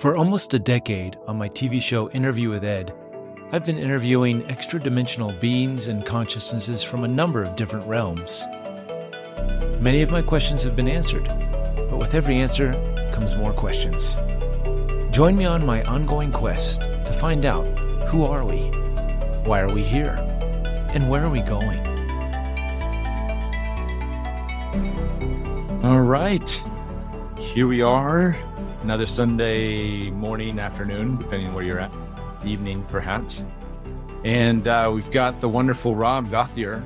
For almost a decade on my TV show Interview with Ed, I've been interviewing extra dimensional beings and consciousnesses from a number of different realms. Many of my questions have been answered, but with every answer comes more questions. Join me on my ongoing quest to find out who are we, why are we here, and where are we going? All right, here we are, another Sunday morning, afternoon, depending where you're at, evening perhaps. And uh, we've got the wonderful Rob Gothier.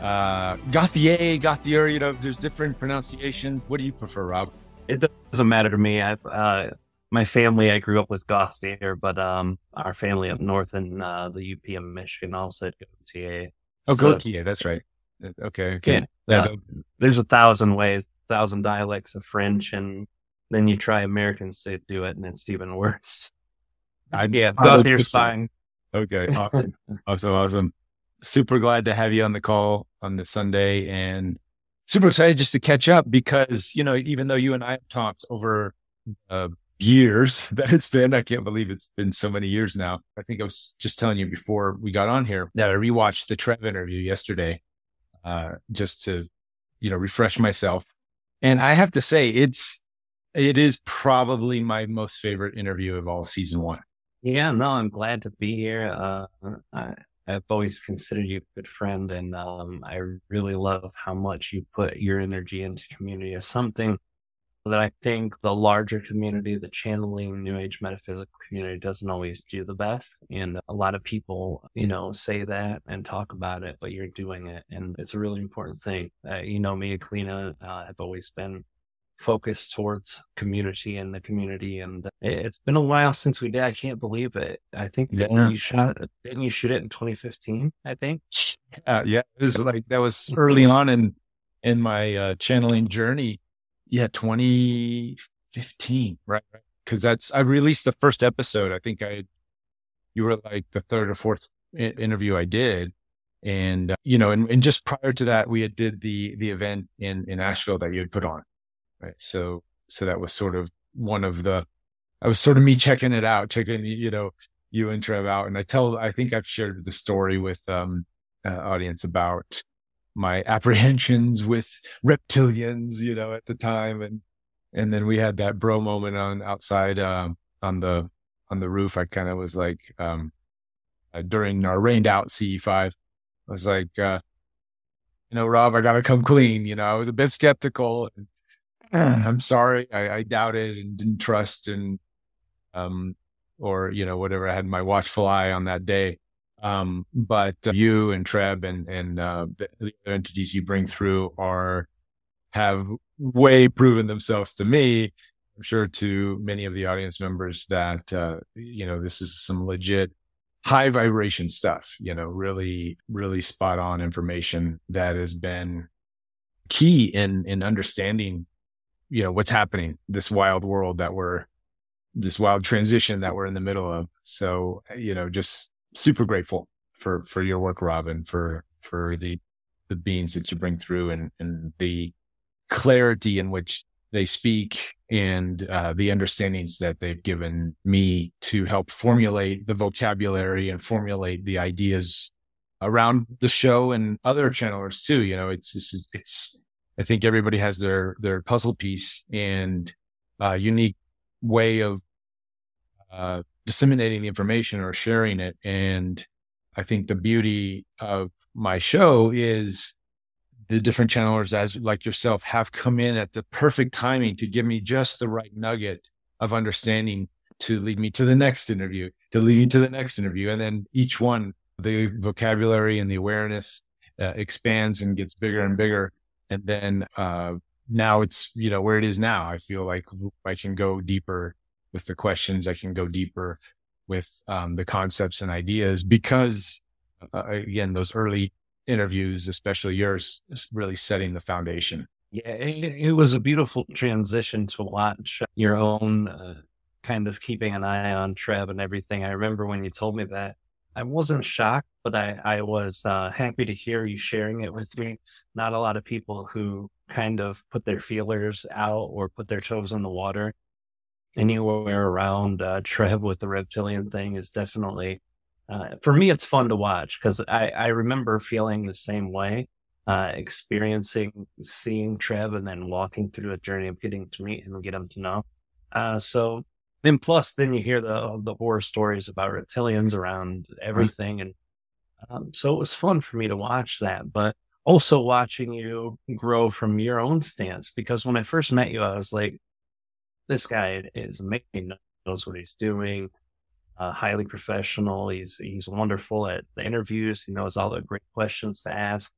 Uh, Gothier, Gauthier, you know, there's different pronunciations. What do you prefer, Rob? It doesn't matter to me. I've, uh, my family, I grew up with Gothier, but um, our family up north in uh, the UP of Michigan all said Gauthier. Oh, So- Gauthier, that's right. Okay, okay. Yeah, Yeah, uh, there's a thousand ways, thousand dialects of French, and then you try Americans to do it, and it's even worse. I, Yeah, I would Gauthier's put that- fine. Okay. Awesome. awesome. Awesome. Super glad to have you on the call on this Sunday and super excited just to catch up because, you know, even though you and I have talked over uh, years that it's been, I can't believe it's been so many years now. I think I was just telling you before we got on here that I rewatched the Treb interview yesterday, uh, just to, you know, refresh myself. And I have to say, it's, it is probably my most favorite interview of all season one. Yeah, no, I'm glad to be here. Uh, I, I've always considered you a good friend, and um, I really love how much you put your energy into community as something that I think the larger community, the channeling New Age metaphysical community, doesn't always do the best. And a lot of people, you know, say that and talk about it, but you're doing it, and it's a really important thing. Uh, you know, me and uh, have always been focused towards community and the community. And it- it's been a while since we did. I can't believe it. I think Yeah. you shot, didn't you shoot it in 2015? I think. Uh, yeah, it was like that was early on in in my uh, channeling journey. Yeah, 2015, right? Because that's I released the first episode. I think I you were like the third or fourth interview I did, and uh, you know, and, and just prior to that, we had did the the event in in Asheville that you had put on, right? So so that was sort of one of the I was sort of me checking it out, checking you know you and Treb out, and I tell I think I've shared the story with um uh, audience about my apprehensions with reptilians, you know, at the time. And, and then we had that bro moment on outside, um, on the, on the roof. I kind of was like, um, uh, during our rained out CE5, I was like, uh, you know, Rob, I got to come clean. You know, I was a bit skeptical. And, I'm sorry. I, I doubted and didn't trust and, um, or, you know, whatever. I had my watchful eye on that day. Um, but uh, you and Treb and, and, uh, the, entities you bring through are, have way proven themselves to me. I'm sure to many of the audience members that, uh, you know, this is some legit high vibration stuff, you know, really, really spot on information that has been key in, in understanding, you know, what's happening, this wild world that we're, this wild transition that we're in the middle of. So, you know, just super grateful for, for your work, Robin, for, for the, the beings that you bring through and, and the clarity in which they speak and uh, the understandings that they've given me to help formulate the vocabulary and formulate the ideas around the show and other channelers too. You know, it's, it's, it's, I think everybody has their, their puzzle piece and unique way of, uh, disseminating the information or sharing it. And I think the beauty of my show is the different channelers as like yourself have come in at the perfect timing to give me just the right nugget of understanding to lead me to the next interview, to lead me to the next interview. And then each one, the vocabulary and the awareness uh, expands and gets bigger and bigger. And then, uh, now it's, you know, where it is now. I feel like I can go deeper with the questions. I can go deeper with, um, the concepts and ideas because, uh, again, those early interviews, especially yours, is really setting the foundation. Yeah, it, it was a beautiful transition to watch your own uh, kind of keeping an eye on Treb and everything. I remember when you told me that. I wasn't shocked, but I, I was uh, happy to hear you sharing it with me. Not a lot of people who kind of put their feelers out or put their toes in the water anywhere around uh, Treb with the reptilian thing is definitely uh, for me. It's fun to watch because I I remember feeling the same way, uh, experiencing seeing Treb and then walking through a journey of getting to meet him and get him to know. Uh, so and plus, then you hear the the horror stories about reptilians around everything, and um, so it was fun for me to watch that. But also watching you grow from your own stance, because when I first met you, I was like, this guy is amazing, knows what he's doing, uh, highly professional. He's he's wonderful at the interviews. He knows all the great questions to ask.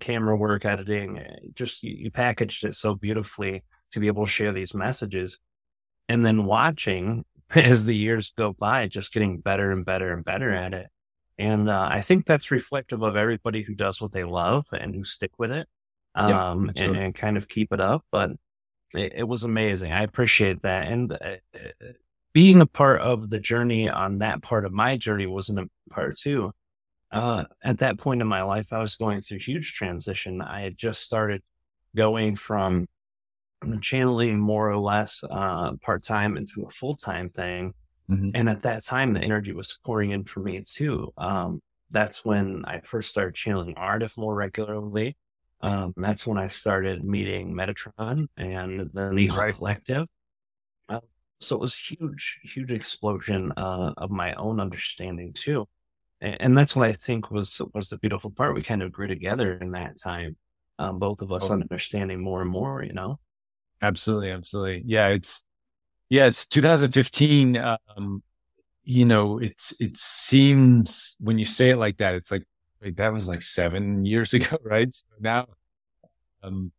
Camera work, editing, eh, just you, you packaged it so beautifully to be able to share these messages and then watching as the years go by, just getting better and better and better at it. And uh, I think that's reflective of everybody who does what they love and who stick with it um, and, and, kind of keep it up. But it, it was amazing. I appreciate that. And uh, uh, being a part of the journey on that part of my journey was an part too. Uh, at that point in my life, I was going through huge transition. I had just started going from channeling more or less uh, part time into a full time thing. Mm-hmm. And at that time, the energy was pouring in for me too. Um, that's when I first started channeling Aridif more regularly. Um, that's when I started meeting Metatron and the Nihil Collective. Uh, so it was huge, huge explosion uh, of my own understanding too. And, and, that's what I think was was the beautiful part. We kind of grew together in that time, um, both of us oh. understanding more and more. You know. Absolutely, absolutely. Yeah, it's yeah, it's 2015. Um, you know, it's it seems when you say it like that, it's like wait, that was like seven years ago, right? So now, um,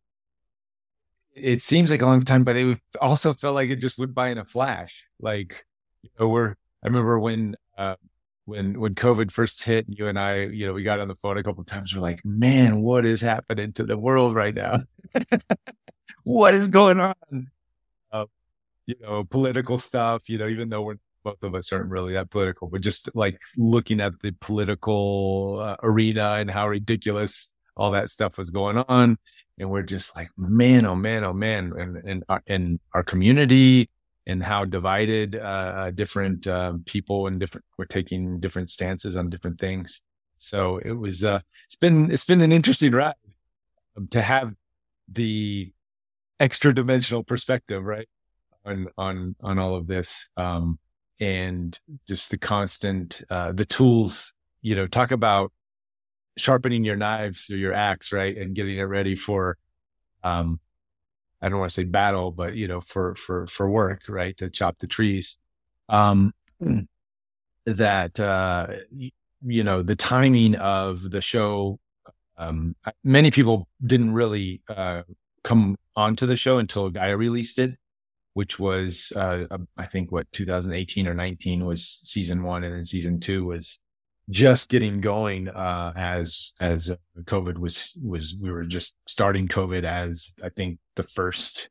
it seems like a long time, but it also felt like it just went by in a flash. Like, you know, we're I remember when uh, when when COVID first hit, you and I, you know, we got on the phone a couple times. We're like, man, what is happening to the world right now? what is going on? Uh, you know, political stuff, you know, even though we're both of us aren't really that political, but just like looking at the political uh, arena and how ridiculous all that stuff was going on. And we're just like, man, oh man, oh man. And, and, our, uh, and our community and how divided, uh, different, uh, people and different, we're taking different stances on different things. So it was, uh, it's been, it's been an interesting ride um, to have the extra dimensional perspective, right? On, on, on all of this. Um, and just the constant, uh, the tools, you know, talk about sharpening your knives or your axe, right? And getting it ready for, um, I don't want to say battle, but you know, for, for, for work, right? To chop the trees. Um, that, uh, you know, the timing of the show, um, many people didn't really, uh, come onto the show until Gaia released it, which was uh, I think what 2018 or 19 was season one, and then season two was just getting going uh, as as uh, COVID was was we were just starting COVID as I think the first.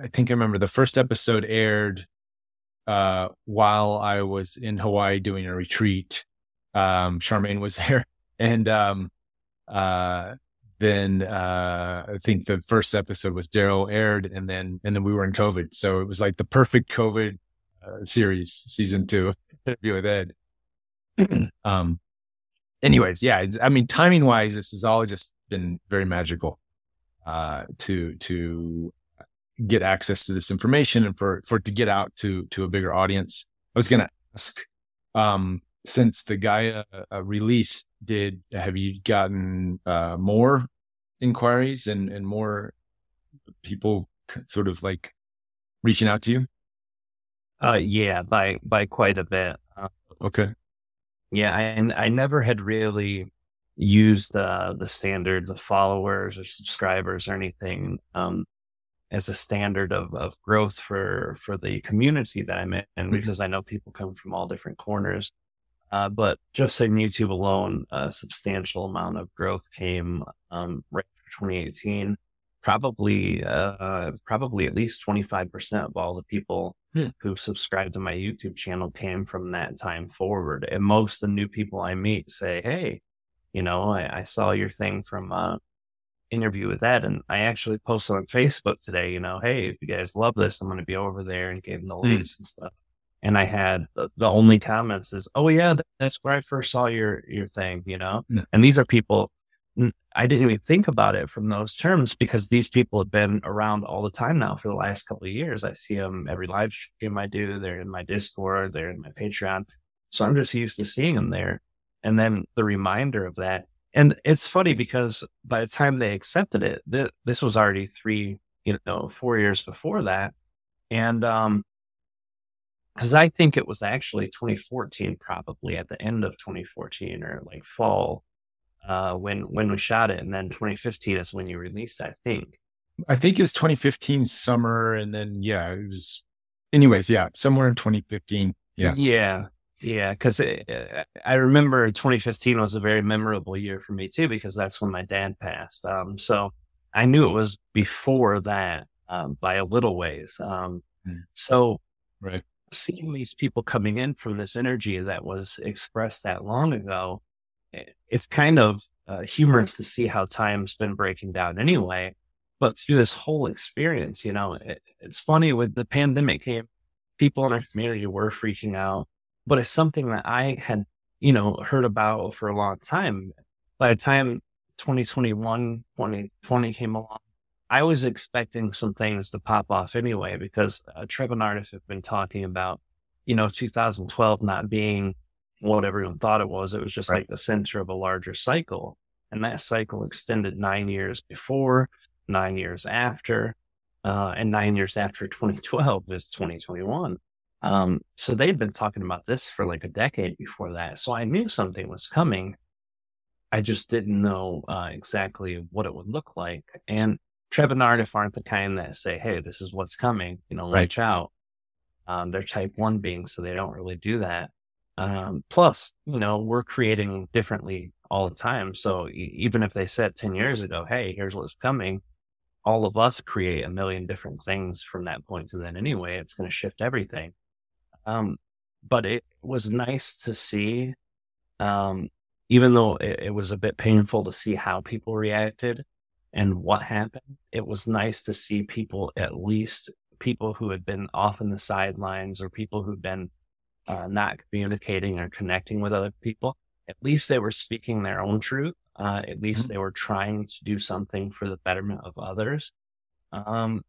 I think I remember the first episode aired uh, while I was in Hawaii doing a retreat. Um, Charmaine was there, and um, uh, then uh, I think the first episode was Daryl aired, and then and then we were in COVID, so it was like the perfect COVID uh, series, season two interview with Ed. um, anyways, yeah, I mean, timing wise, this has all just been very magical uh, to to get access to this information and for for it to get out to to a bigger audience. I was gonna ask, um, since the Gaia uh, release, did have you gotten uh, more inquiries and and more people sort of like reaching out to you? Uh, yeah, by by quite a bit. Uh, okay. Yeah, I and I never had really used uh, the standard, the followers or subscribers or anything um, as a standard of of growth for for the community that I'm in, mm-hmm. because I know people come from all different corners. Uh, but just in YouTube alone, a substantial amount of growth came um, right for 2018. Probably, uh, probably at least 25% of all the people hmm. who subscribed to my YouTube channel came from that time forward. And most of the new people I meet say, Hey, you know, I, I saw your thing from, uh, interview with that. And I actually posted on Facebook today, you know, hey, if you guys love this, I'm going to be over there and gave them the hmm. links mm. and stuff. And I had the, the, only comments is, oh yeah, that's where I first saw your your thing, you know. Yeah. And these are people I didn't even think about it from those terms because these people have been around all the time now for the last couple of years. I see them every live stream I do. They're in my Discord, they're in my Patreon. So I'm just used to seeing them there. And then the reminder of that. And it's funny because by the time they accepted it, th- this was already three, you know, four years before that. And, um, because I think it was actually 2014, probably at the end of 2014 or like fall uh, when when we shot it, and then 2015 is when you released. I think. I think it was 2015 summer, and then yeah, it was. Anyways, yeah, somewhere in 2015. Yeah. Yeah. Yeah, because I remember 2015 was a very memorable year for me too, because that's when my dad passed. Um, so I knew it was before that um, by a little ways. Um, mm. So right. Seeing these people coming in from this energy that was expressed that long ago, it's kind of uh, humorous to see how time's been breaking down anyway. But through this whole experience, you know, it, it's funny with the pandemic came, people in our community were freaking out, but it's something that I had, you know, heard about for a long time. By the time 2021, 2020 came along, I was expecting some things to pop off anyway, because uh, Treb and Aridif have been talking about, you know, 2012 not being what everyone thought it was. It was just right. like the center of a larger cycle. And that cycle extended nine years before, nine years after, uh, and nine years after 2012 is 2021. Um, so they'd been talking about this for like a decade before that. So I knew something was coming. I just didn't know uh, exactly what it would look like. And Aridif aren't the kind that say, Hey, this is what's coming, you know, right. watch out. Um, they're type one beings, so they don't really do that. Um, plus, you know, we're creating differently all the time. So even if they said 10 years ago, Hey, here's what's coming, all of us create a million different things from that point to then anyway. It's going to shift everything. Um, but it was nice to see, um, even though it, it was a bit painful to see how people reacted and what happened, it was nice to see people, at least people who had been off in the sidelines or people who'd been uh, not communicating or connecting with other people, at least they were speaking their own truth. Uh, at least mm-hmm. they were trying to do something for the betterment of others. Um,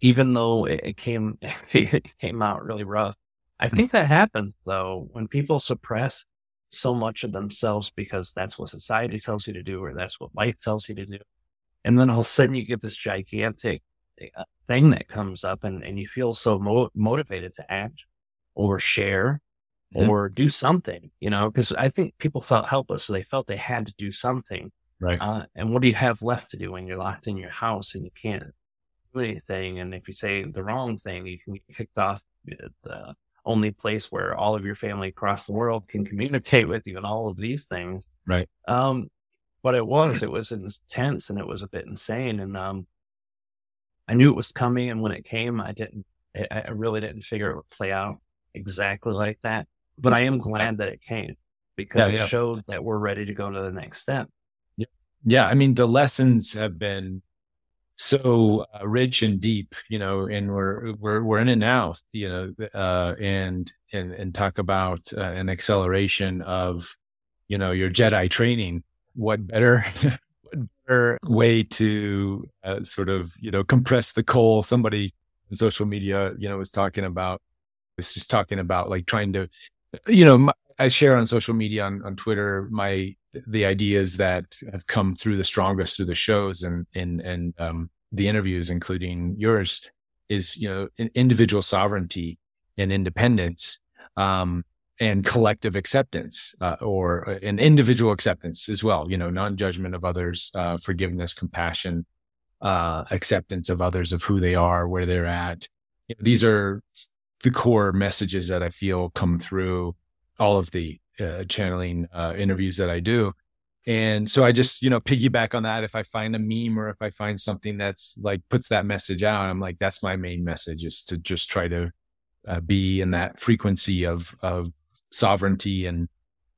even though it, it came, it came out really rough. I mm-hmm. think that happens though when people suppress so much of themselves because that's what society tells you to do or that's what life tells you to do. And then all of a sudden you get this gigantic uh, thing that comes up and, and you feel so mo- motivated to act or share mm-hmm. or do something, you know, because I think people felt helpless. So they felt they had to do something. Right. Uh, and what do you have left to do when you're locked in your house and you can't do anything? And if you say the wrong thing, you can get kicked off the only place where all of your family across the world can communicate with you and all of these things. Right. Um, but it was, it was intense and it was a bit insane. And, um, I knew it was coming. And when it came, I didn't, I really didn't figure it would play out exactly like that. But I am glad that it came because yeah, it yeah. showed that we're ready to go to the next step. Yeah. Yeah. I mean, the lessons have been so uh, rich and deep, you know, and we're, we're, we're in it now, you know, uh, and, and, and talk about uh, an acceleration of, you know, your Jedi training. What better, what better way to uh, sort of, you know, compress the coal? Somebody on social media, you know, was talking about was just talking about like trying to, you know, my, I share on social media on, on Twitter my the ideas that have come through the strongest through the shows and and and um, the interviews, including yours, is you know individual sovereignty and independence. Um, and collective acceptance uh, or uh, an individual acceptance as well you know non-judgment of others uh, forgiveness compassion uh, acceptance of others of who they are where they're at you know, these are the core messages that I feel come through all of the uh, channeling uh, interviews that I do. And so I just, you know, piggyback on that. If I find a meme or if I find something that's like puts that message out, I'm like, that's my main message is to just try to uh, be in that frequency of, of sovereignty and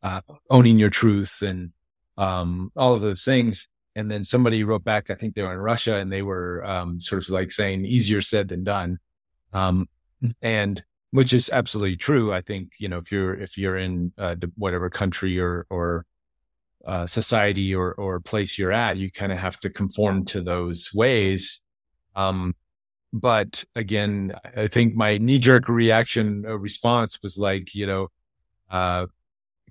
uh, owning your truth and um, all of those things. And then somebody wrote back, I think they were in Russia and they were um, sort of like saying easier said than done. Um, and which is absolutely true. I think, you know, if you're, if you're in uh, whatever country or, or uh, society or, or place you're at, you kind of have to conform to those ways. Um, but again, I think my knee jerk reaction uh, response was like, you know, uh,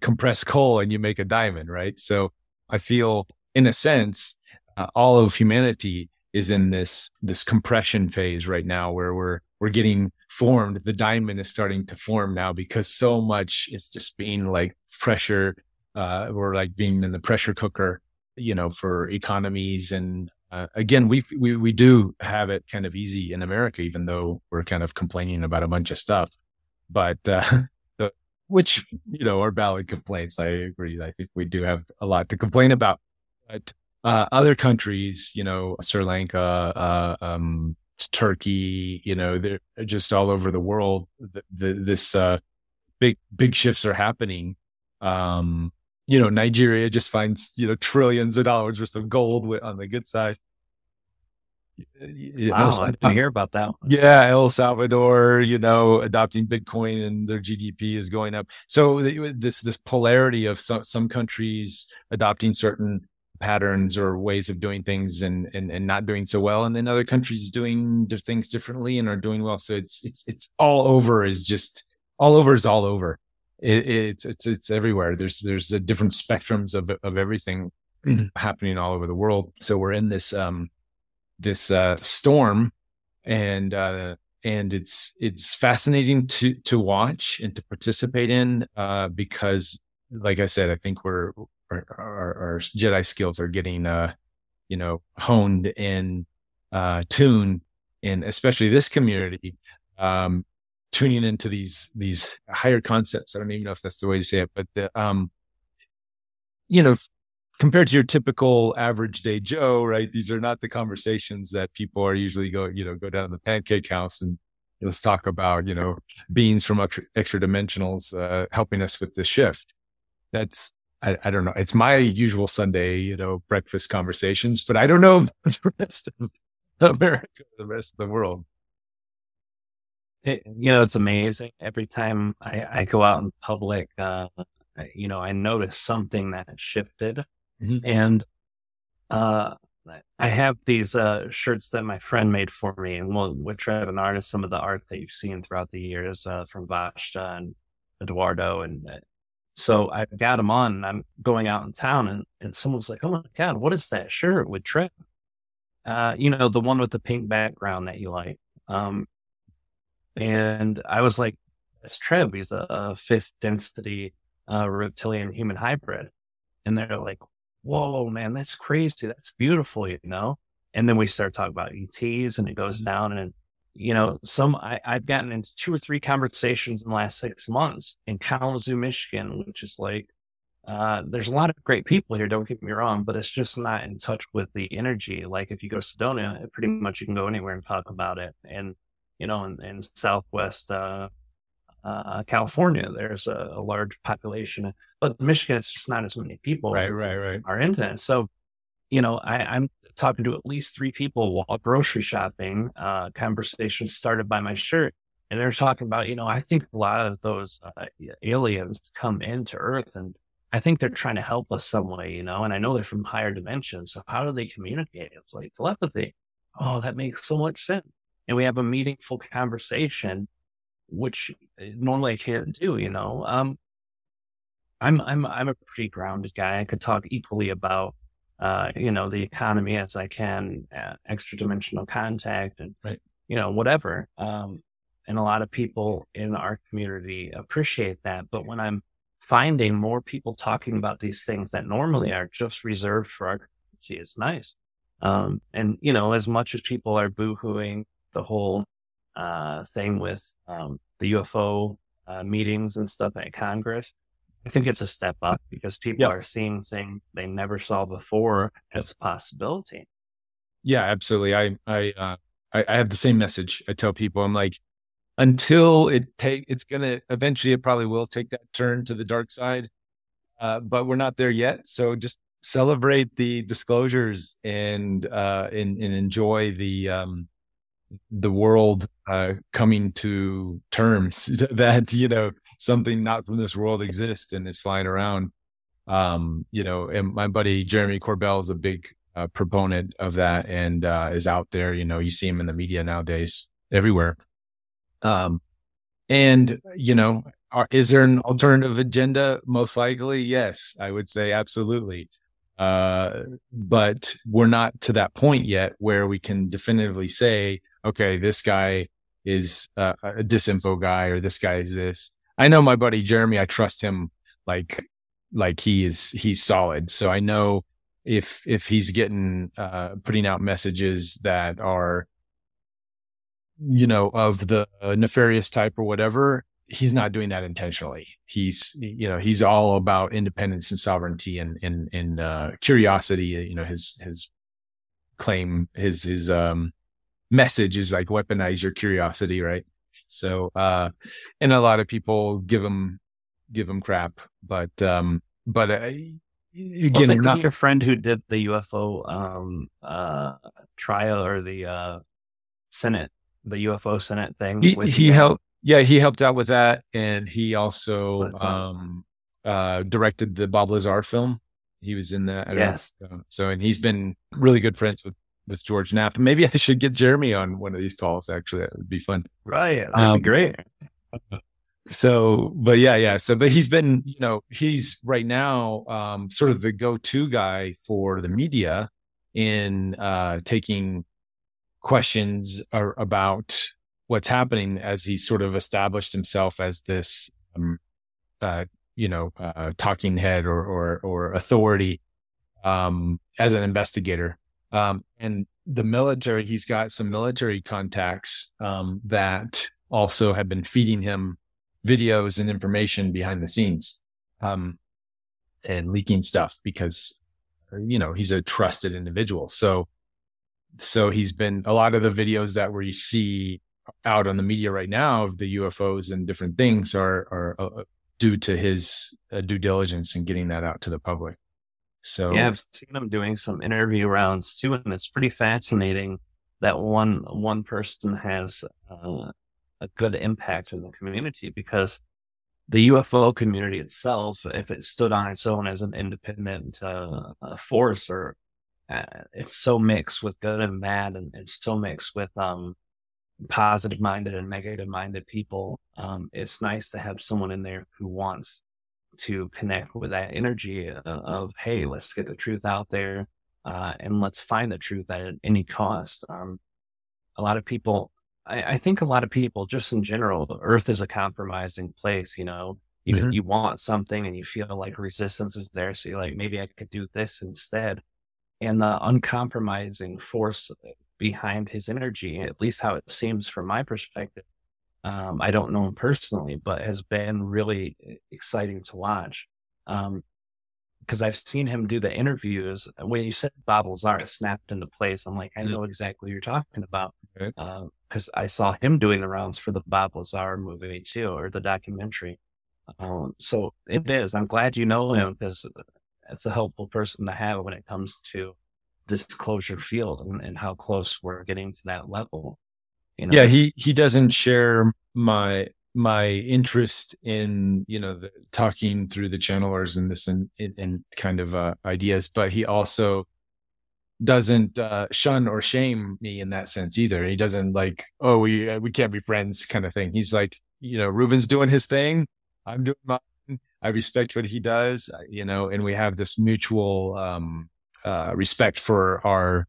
compress coal and you make a diamond, right? So I feel in a sense, uh, all of humanity is in this this compression phase right now where we're we're getting formed. The diamond is starting to form now because so much is just being like pressure uh we're like being in the pressure cooker you know for economies. And uh, again we we we do have it kind of easy in america even though we're kind of complaining about a bunch of stuff. But uh which you know are valid complaints i agree i think we do have a lot to complain about but uh, other countries, you know, Sri Lanka, uh, um, Turkey, you know, they're just all over the world. The, the, this uh, big big shifts are happening. Um, you know, Nigeria just finds you know trillions of dollars worth of gold on the good side. Uh, wow, I didn't hear about that. One. Yeah, El Salvador, you know, adopting Bitcoin and their GDP is going up. So uh, this this polarity of some some countries adopting certain patterns or ways of doing things and, and and not doing so well and then other countries doing things differently and are doing well so it's it's it's all over is just all over is all over it, it's it's it's everywhere there's there's a different spectrums of of everything happening all over the world so we're in this um this uh storm and uh and it's it's fascinating to to watch and to participate in uh because like i said i think we're our, our, Jedi skills are getting, uh, you know, honed and uh, tuned in, especially this community, um, tuning into these these higher concepts. I don't even know if that's the way to say it, but the, um, you know, compared to your typical average day Joe, right? These are not the conversations that people are usually go, you know, go down to the pancake house and let's talk about, you know, beings from extra, extra dimensionals uh, helping us with the shift. That's I, I, don't know. It's my usual Sunday, you know, breakfast conversations, but I don't know the rest of America, the rest of the world. It, you know, it's amazing. Every time I, I go out in public, uh, you know, I notice something that has shifted. Mm-hmm. And uh, I have these uh, shirts that my friend made for me, and we'll, we'll to artist some of the art that you've seen throughout the years uh, from Vashta and Eduardo and uh, so I got him on and I'm going out in town and, and someone's like, Oh my God, what is that shirt with Treb? Uh, you know, the one with the pink background that you like. Um, and I was like, It's Treb. He's a, a fifth density, uh, reptilian human hybrid. And they're like, whoa, man, that's crazy. That's beautiful, you know? And then we start talking about ETs and it goes down and you know, some I, have gotten into two or three conversations in the last six months in Kalamazoo, Michigan, which is like, uh, there's a lot of great people here. Don't get me wrong, but it's just not in touch with the energy. Like if you go to Sedona, pretty much you can go anywhere and talk about it. And you know, in, in Southwest uh, uh, California, there's a, a, large population, but Michigan, it's just not as many people. Right, right, right. Are into it. So, you know, I, I'm talking to at least three people while grocery shopping. Uh, conversation started by my shirt, and they're talking about, you know, I think a lot of those uh, aliens come into Earth, and I think they're trying to help us some way, you know. And I know they're from higher dimensions, so how do they communicate? It's like telepathy. Oh, that makes so much sense. And we have a meaningful conversation, which uh, normally I can't do, you know. Um, I'm I'm I'm a pretty grounded guy. I could talk equally about uh, you know, the economy as I can, uh, extra dimensional contact and, right. you know, whatever. Um, and a lot of people in our community appreciate that. But when I'm finding more people talking about these things that normally are just reserved for our community, it's nice. Um, and, you know, as much as people are boohooing the whole, uh, thing with, um, the UFO, uh, meetings and stuff at Congress, I think it's a step up because people yep. are seeing things they never saw before as a possibility. Yeah, absolutely. I I uh, I, I have the same message. I tell people, I'm like, until it take, it's gonna eventually, it probably will take that turn to the dark side, uh, but we're not there yet. So just celebrate the disclosures and uh and, and enjoy the um the world uh coming to terms that you know something not from this world exists and is flying around. Um you know and my buddy jeremy corbell is a big uh, proponent of that and uh is out there. You know you see him in the media nowadays everywhere. Um and you know are, is there an alternative agenda? Most likely yes i would say absolutely. Uh, but we're not to that point yet where we can definitively say, okay, this guy is uh, a disinfo guy or this guy is this. I know my buddy Jeremy, I trust him like, like he is, he's solid. So I know if, if he's getting, uh, putting out messages that are, you know, of the nefarious type or whatever, he's not doing that intentionally. He's, you know, he's all about independence and sovereignty and, and, and, uh, curiosity, you know, his, his claim, his, his, um, message is like weaponize your curiosity. Right. So, uh, and a lot of people give them, give them crap, but, um, but, uh, again, was not your friend who did the UFO, um, uh, trial or the, uh, Senate, the UFO Senate thing. He, he helped yeah, he helped out with that, and he also um, uh, directed the Bob Lazar film. He was in that. Yes. So, so, and he's been really good friends with with George Knapp. Maybe I should get Jeremy on one of these calls. Actually, that would be fun. Right. That'd um, be great. So, but yeah, yeah. So, but he's been, you know, he's right now um, sort of the go-to guy for the media in uh, taking questions are about what's happening as he's sort of established himself as this, um, uh, you know, uh, talking head or, or, or authority, um, as an investigator. Um, and the military, he's got some military contacts, um, that also have been feeding him videos and information behind the scenes, um, and leaking stuff because, you know, he's a trusted individual. So, so he's been a lot of the videos that we see out on the media right now of the UFOs and different things are are uh, due to his uh, due diligence in getting that out to the public. So yeah, I've seen him doing some interview rounds too, and it's pretty fascinating that one one person has uh, a good impact in the community because the UFO community itself, if it stood on its own as an independent uh, force, or uh, it's so mixed with good and bad, and it's so mixed with um, positive minded and negative minded people, um, it's nice to have someone in there who wants to connect with that energy of, of hey, let's get the truth out there uh, and let's find the truth at any cost. Um, a lot of people, I, I, think a lot of people, just in general, Earth is a compromising place. You know, you mm-hmm. you want something and you feel like resistance is there, so you're like, maybe I could do this instead. And the uncompromising force behind his energy, at least how it seems from my perspective. Um, I don't know him personally, but has been really exciting to watch. Um, because I've seen him do the interviews. When you said Bob Lazar snapped into place, I'm like, I know exactly what you're talking about. Because uh, I saw him doing the rounds for the Bob Lazar movie too, or the documentary. Um, so it is. I'm glad you know him because it's a helpful person to have when it comes to disclosure field and, and how close we're getting to that level. You know? Yeah, he he doesn't share my my interest in you know the, talking through the channelers and this and and kind of uh, ideas, but he also doesn't uh, shun or shame me in that sense either. He doesn't like, oh, we uh, we can't be friends kind of thing. He's like, you know, Reuben's doing his thing, I'm doing mine. I respect what he does, uh, you know, and we have this mutual um, uh, respect for our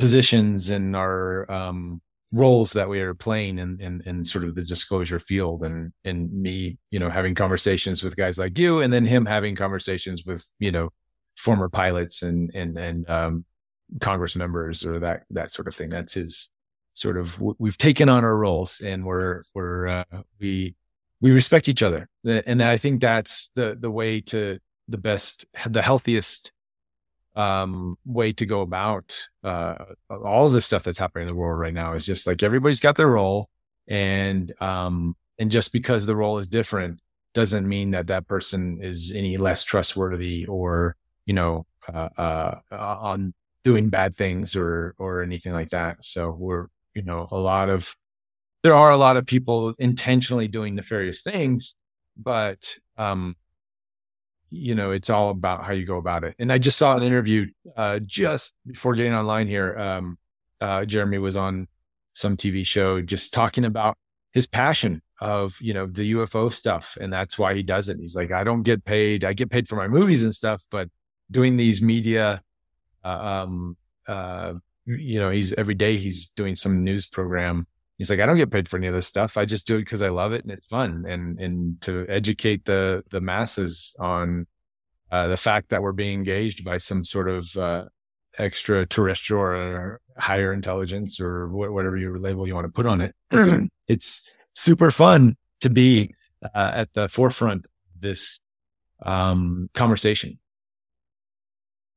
positions and our um, roles that we are playing in, in, in sort of the disclosure field and and me you know having conversations with guys like you and then him having conversations with you know former pilots and and and um, congress members or that that sort of thing. That's his sort of we've taken on our roles and we're we're uh, we we respect each other. And i think that's the the way to the best the healthiest um, way to go about uh, all of the stuff that's happening in the world right now is just like everybody's got their role and um, and just because the role is different doesn't mean that that person is any less trustworthy or you know, uh, uh, on doing bad things or, or anything like that. So we're, you know, a lot of, there are a lot of people intentionally doing nefarious things, but, um, you know, it's all about how you go about it. And I just saw an interview, uh, just before getting online here. Um, uh, Jeremy was on some TV show just talking about his passion of, you know, the UFO stuff. And that's why he does it. He's like, I don't get paid. I get paid for my movies and stuff, but doing these media, uh, um, uh, you know, he's every day he's doing some news program. He's like, I don't get paid for any of this stuff. I just do it because I love it and it's fun. And, and to educate the, the masses on, uh, the fact that we're being engaged by some sort of, uh, extraterrestrial or higher intelligence or wh- whatever your label you want to put on it. it's super fun to be uh, at the forefront of this um, conversation.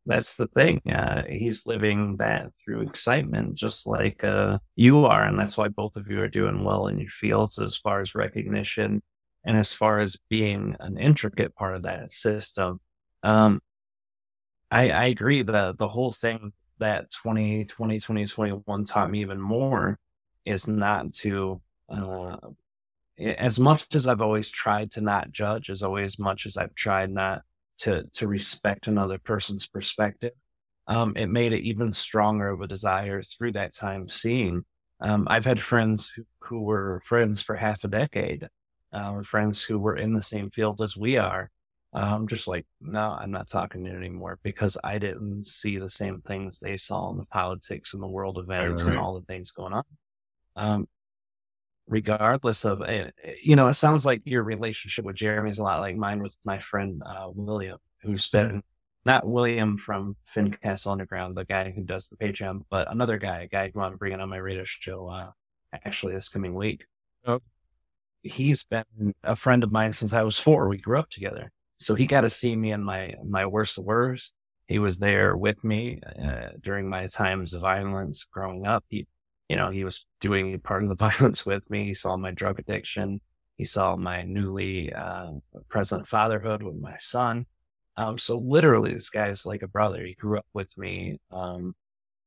That's the thing. Uh, he's living that through excitement, just like uh, you are. And that's why both of you are doing well in your fields as far as recognition and as far as being an intricate part of that system. Um, I, I agree. The the whole thing that 2020, 2021 taught me even more is not to, uh, as much as I've always tried to not judge, as always much as I've tried not to to respect another person's perspective, um, it made it even stronger of a desire through that time seeing. Um, I've had friends who, who were friends for half a decade, uh, friends who were in the same field as we are, I'm just like, no, I'm not talking to you anymore because I didn't see the same things they saw in the politics and the world events right, right. and all the things going on. Um, regardless of, eh, eh, you know, it sounds like your relationship with Jeremy is a lot like mine with my friend uh, William, who's been not William from Fincastle Underground, the guy who does the Patreon, but another guy, a guy who I'm bringing on my radio show uh, actually this coming week. Oh. He's been a friend of mine since I was four. We grew up together. So he got to see me in my, my worst worst. He was there with me uh, during my times of violence growing up. He, you know, he was doing part of the violence with me. He saw my drug addiction. He saw my newly uh, present fatherhood with my son. Um, so literally, this guy is like a brother. He grew up with me, um,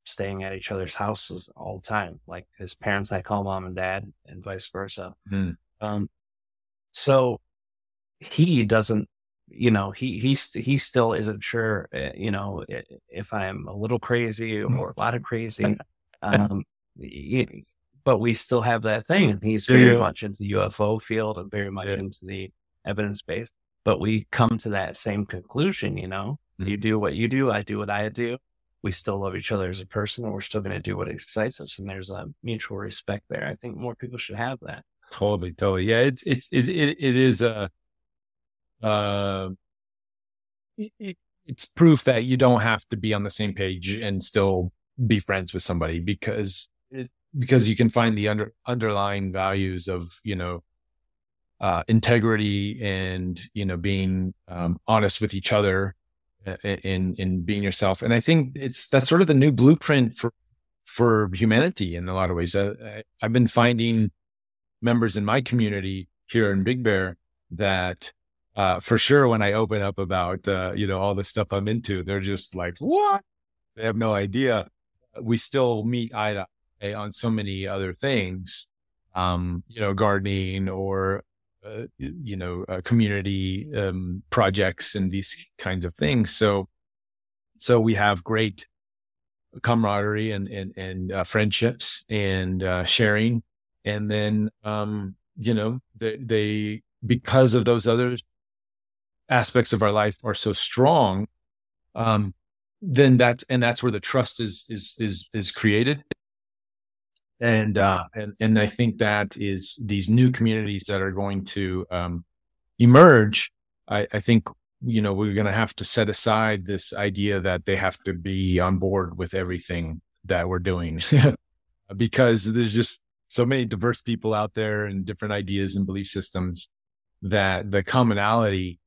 staying at each other's houses all the time. Like his parents, I call mom and dad, and vice versa. Mm. Um, so he doesn't you know, he he's he still isn't sure, eh, you know, if I'm a little crazy or a lot of crazy. Um, but we still have that thing. He's very yeah. much into the UFO field and very much yeah. into the evidence based. But we come to that same conclusion, you know. Mm-hmm. You do what you do, I do what I do. We still love each other as a person, and we're still going to do what excites us. And there's a mutual respect there. I think more people should have that. Totally, totally. Yeah, it's it's it it, it is a uh, it, it's proof that you don't have to be on the same page and still be friends with somebody because it, because you can find the under underlying values of you know uh, integrity and you know being um, honest with each other uh, in in being yourself and i think it's that's sort of the new blueprint for for humanity in a lot of ways I, i've been finding members in my community here in big bear that uh, for sure when I open up about, uh, you know, all the stuff I'm into, they're just like, what? They have no idea. We still meet eye to on so many other things, um, you know, gardening or, uh, you know, uh, community, um, projects and these kinds of things. So, so we have great camaraderie and, and, and, uh, friendships and, uh, sharing. And then, um, you know, they, they, because of those other aspects of our life are so strong, um, then that's and that's where the trust is is is is created. And uh, and and I think that is these new communities that are going to um, emerge. I, I think you know we're going to have to set aside this idea that they have to be on board with everything that we're doing because there's just so many diverse people out there and different ideas and belief systems that the commonality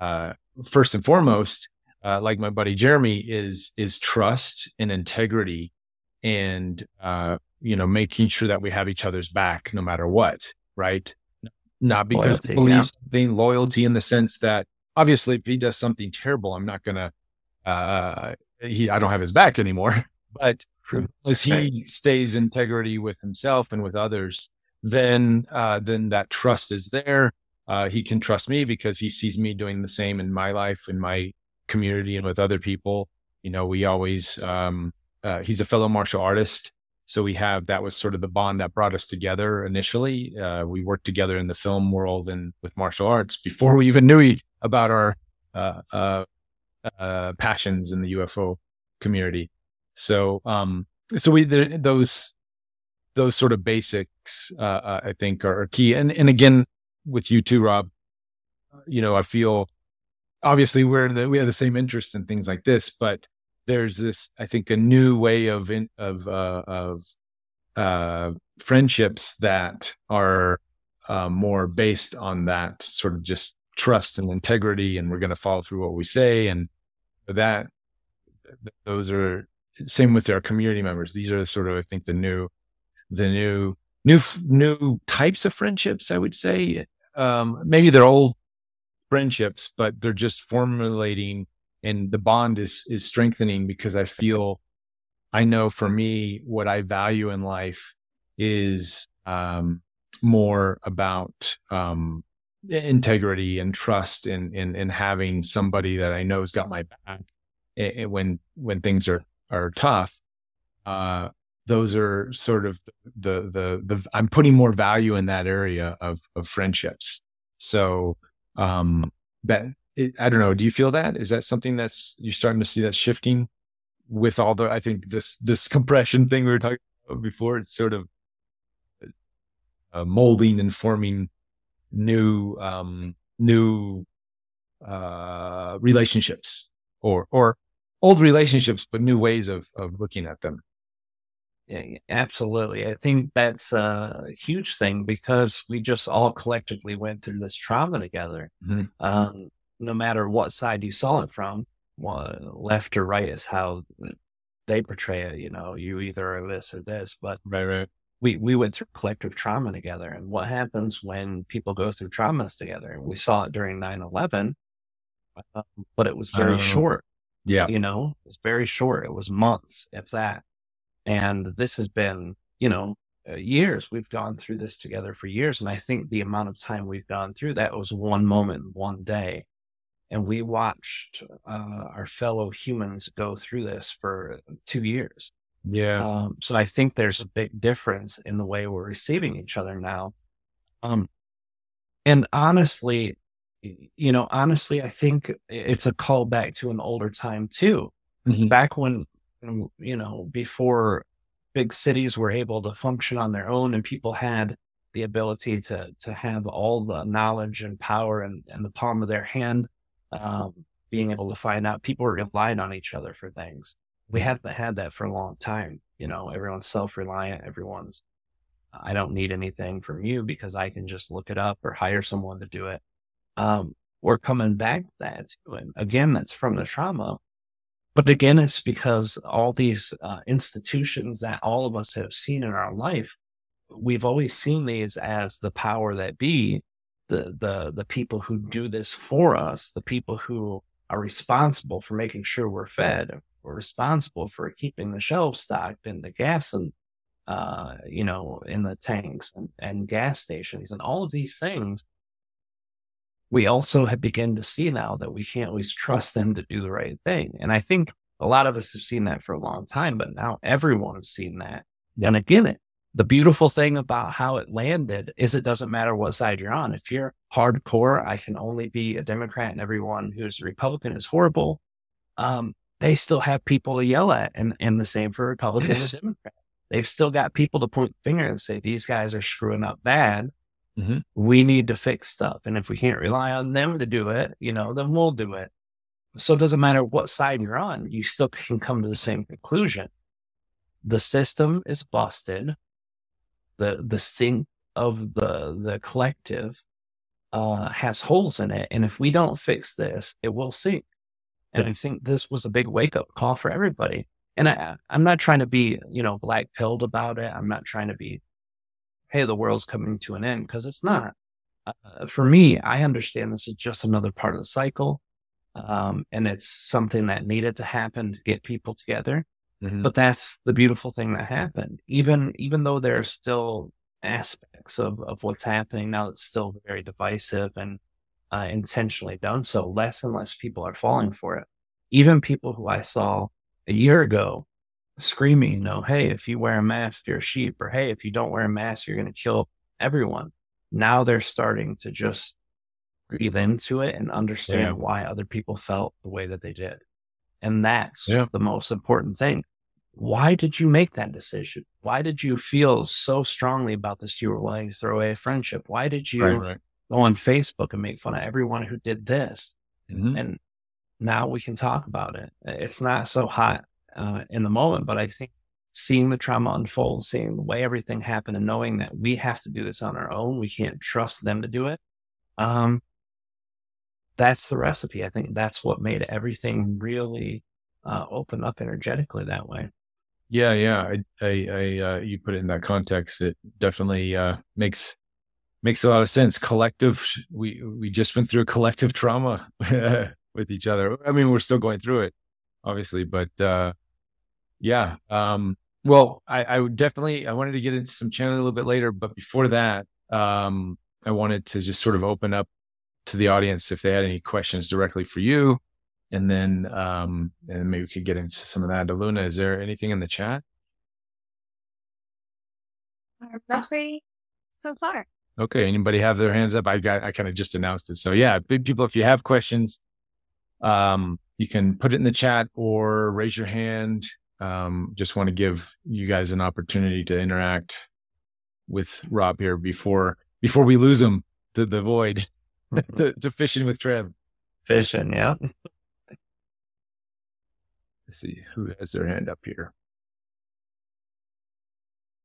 uh, first and foremost, uh, like my buddy Jeremy, is is trust and integrity, and uh, you know, making sure that we have each other's back no matter what, right? Not because loyalty, believe yeah. being loyalty in the sense that obviously if he does something terrible, I'm not gonna uh, he, I don't have his back anymore, but as he stays integrity with himself and with others, then, uh, then that trust is there. Uh, he can trust me because he sees me doing the same in my life, in my community and with other people. You know, we always, um, uh, he's a fellow martial artist. So we have, that was sort of the bond that brought us together initially. Uh, we worked together in the film world and with martial arts before we even knew about our, uh, uh, uh, passions in the UFO community. So, um, so we, the, those, those sort of basics, uh, uh, I think are key. And, and again, with you too, Rob, you know, I feel obviously we're the, we have the same interest in things like this, but there's this, I think, a new way of, in, of, uh, of, uh, friendships that are, uh, more based on that sort of just trust and integrity. And we're going to follow through what we say. And that, those are same with our community members. These are sort of, I think, the new, the new, new, new types of friendships. I would say, um, maybe they're old friendships, but they're just formulating and the bond is, is strengthening because I feel, I know for me, what I value in life is, um, more about, um, integrity and trust in, in, in having somebody that I know has got my back when, when things are, are tough. Uh, those are sort of the, the, the, I'm putting more value in that area of, of friendships. So, um, that it, I don't know. Do you feel that? Is that something that's you're starting to see that shifting with all the, I think this, this compression thing we were talking about before, it's sort of uh, molding and forming new, um, new, uh, relationships or, or old relationships, but new ways of, of looking at them. Yeah, absolutely. I think that's a huge thing because we just all collectively went through this trauma together. Mm-hmm. Um, no matter what side you saw it from, well, left or right is how they portray it. You know, you either are this or this, but right, right. We we went through collective trauma together, and what happens when people go through traumas together? We saw it during 9-11, um, but it was very short. Yeah, you know, it's very short. It was months, if that. And this has been, you know, uh, years. We've gone through this together for years. And I think the amount of time we've gone through that was one moment, one day. And we watched uh, our fellow humans go through this for two years. Yeah. Um, so I think there's a big difference in the way we're receiving each other now. Um, and honestly, you know, honestly, I think it's a callback to an older time too. Mm-hmm. Back when you know, before big cities were able to function on their own and people had the ability to to have all the knowledge and power and, and the palm of their hand, um, being able to find out people were relying on each other for things. We haven't had that for a long time. You know, everyone's self reliant. Everyone's, I don't need anything from you because I can just look it up or hire someone to do it. Um, we're coming back to that. And again, that's from the trauma but again, it's because all these uh, institutions that all of us have seen in our life, we've always seen these as the power that be, the the the people who do this for us, the people who are responsible for making sure we're fed, we're responsible for keeping the shelves stocked and the gas and uh, you know, in the tanks and, and gas stations and all of these things we also have begun to see now that we can't always trust them to do the right thing. And I think a lot of us have seen that for a long time, but now everyone has seen that. And again, it, the beautiful thing about how it landed is it doesn't matter what side you're on. If you're hardcore, I can only be a Democrat and everyone who's a Republican is horrible. Um, they still have people to yell at and, and the same for Republicans and Democrats. They've still got people to point the finger and say, these guys are screwing up bad. Mm-hmm. We need to fix stuff. And if we can't rely on them to do it, you know, then we'll do it. So it doesn't matter what side you're on, you still can come to the same conclusion. The system is busted. The the sink of the the collective uh, has holes in it. And if we don't fix this, it will sink. And I think this was a big wake up call for everybody. And I, I'm not trying to be, you know, black pilled about it. I'm not trying to be hey, the world's coming to an end because it's not. Uh, for me, I understand this is just another part of the cycle. Um, and it's something that needed to happen to get people together. Mhm. But that's the beautiful thing that happened. Even even though there are still aspects of, of what's happening now that's still very divisive and uh, intentionally done so, less and less people are falling for it. Even people who I saw a year ago screaming, you know, hey, if you wear a mask, you're a sheep, or hey, if you don't wear a mask, you're going to kill everyone. Now they're starting to just breathe into it and understand Yeah. why other people felt the way that they did. And that's Yeah. the most important thing. Why did you make that decision? Why did you feel so strongly about this? You were willing to throw away a friendship. Why did you Right, right. go on Facebook and make fun of everyone who did this? Mhm. And now we can talk about it. It's not so hot uh, in the moment, but I think seeing the trauma unfold, seeing the way everything happened, and knowing that we have to do this on our own, we can't trust them to do it. Um, that's the recipe. I think that's what made everything really uh, open up energetically that way. Yeah, yeah. I, I, I uh, you put it in that context. It definitely uh, makes makes a lot of sense. Collective. We we just went through a collective trauma with each other. I mean, we're still going through it, obviously, but uh, yeah. Um, well, I, I would definitely. I wanted to get into some channeling a little bit later, but before that, um, I wanted to just sort of open up to the audience if they had any questions directly for you and then um and maybe we could get into some of that. Luna, is there anything in the chat? Uh, Nothing so far. Okay, anybody have their hands up? I got I kind of just announced it. So yeah, big people, if you have questions, um, you can put it in the chat or raise your hand. Um, just want to give you guys an opportunity to interact with Rob here before before we lose him to the void to, to fishing with Treb. Fishing, yeah. Let's see who has their hand up here.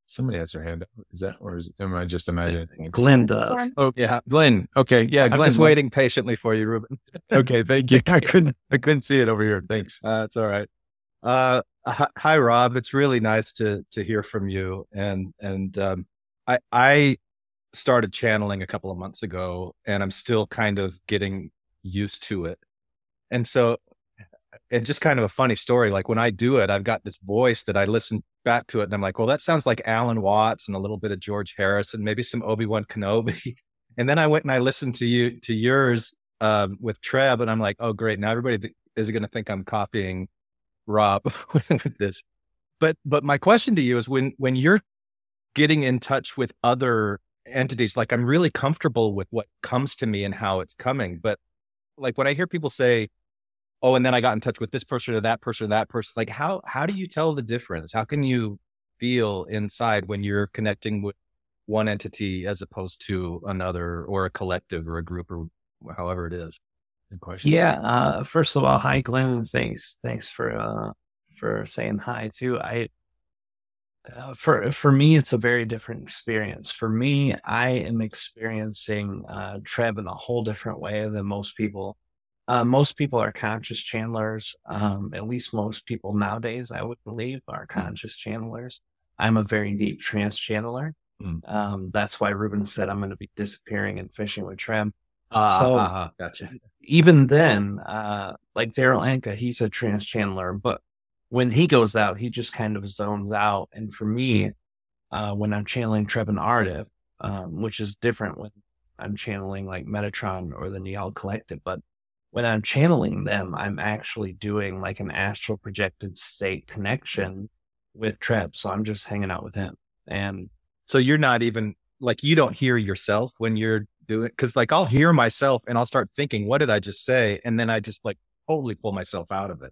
Somebody has their hand up. Is that, or is, am I just imagining? things? Glenn does. Oh, Yeah. Glenn. Okay. Yeah. I'm just waiting patiently for you, Reuben. Okay. Thank you. I couldn't, I couldn't see it over here. Thanks. Uh, it's all right. Uh, hi, hi, Rob. It's really nice to to hear from you. And and um, I I started channeling a couple of months ago, and I'm still kind of getting used to it. And so, and just kind of a funny story. Like when I do it, I've got this voice that I listen back to it, and I'm like, well, that sounds like Alan Watts and a little bit of George Harrison, maybe some Obi Wan Kenobi. And then I went and I listened to you to yours um, with Treb, and I'm like, oh, great. Now everybody th- is going to think I'm copying Rob with this. But but my question to you is when when you're getting in touch with other entities, like I'm really comfortable with what comes to me and how it's coming. But like when I hear people say, "Oh," and then I got in touch with this person or that person or that person, like how how do you tell the difference? How can you feel inside when you're connecting with one entity as opposed to another or a collective or a group or however it is? Good question. Yeah. Uh, first of all, hi, Glenn. Thanks. Thanks for, uh, for saying hi too. I, uh, for, for me, it's a very different experience. For me, I am experiencing, uh, Treb in a whole different way than most people. Uh, most people are conscious channelers. Um, at least most people nowadays, I would believe, are conscious channelers. I'm a very deep trance channeler. Mm. Um, that's why Reuben said I'm going to be disappearing and fishing with Treb Ah, So- ah, gotcha. even then, uh, like Darryl Anka, he's a trance channeler, but when he goes out, he just kind of zones out. And for me, uh, when I'm channeling Treb and Aridif, um, which is different when I'm channeling like Metatron or the Neal Collective, but when I'm channeling them, I'm actually doing like an astral projected state connection with Treb. So I'm just hanging out with him. And So you're not even like you don't hear yourself when you're doing because like I'll hear myself and I'll start thinking, what did I just say? And then I just like totally pull myself out of it.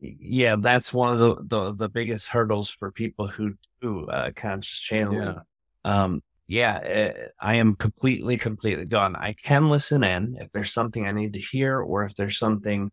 Yeah, that's one of the, the, the biggest hurdles for people who do uh, conscious channeling. Yeah. Um, yeah, eh, I am completely, completely gone. I can listen in if there's something I need to hear or if there's something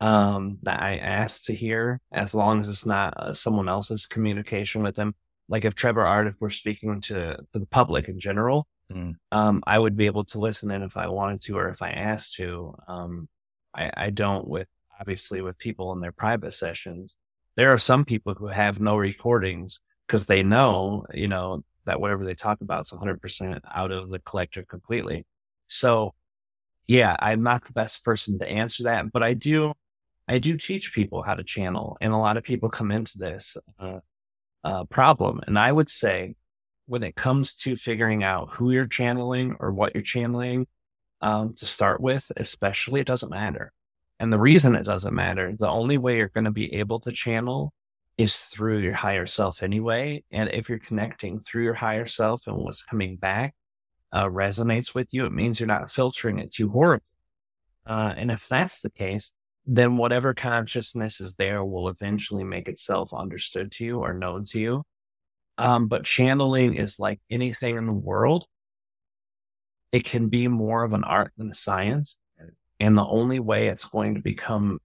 um, that I asked to hear, as long as it's not uh, someone else's communication with them. Like if Trevor Art, if we're speaking to, to the public in general, Mm. um, I would be able to listen in if I wanted to or if I asked to. Um, I, I don't with obviously with people in their private sessions. There are some people who have no recordings because they know, you know, that whatever they talk about is 100% out of the collective completely. So yeah, I'm not the best person to answer that, but I do, I do teach people how to channel, and a lot of people come into this uh, uh, problem. And I would say, when it comes to figuring out who you're channeling or what you're channeling, um, to start with, especially, it doesn't matter. And the reason it doesn't matter, the only way you're going to be able to channel is through your higher self anyway. And if you're connecting through your higher self and what's coming back uh, resonates with you, it means you're not filtering it too horribly. Uh, and if that's the case, then whatever consciousness is there will eventually make itself understood to you or known to you. Um, but channeling is like anything in the world. It can be more of an art than a science. And the only way it's going to become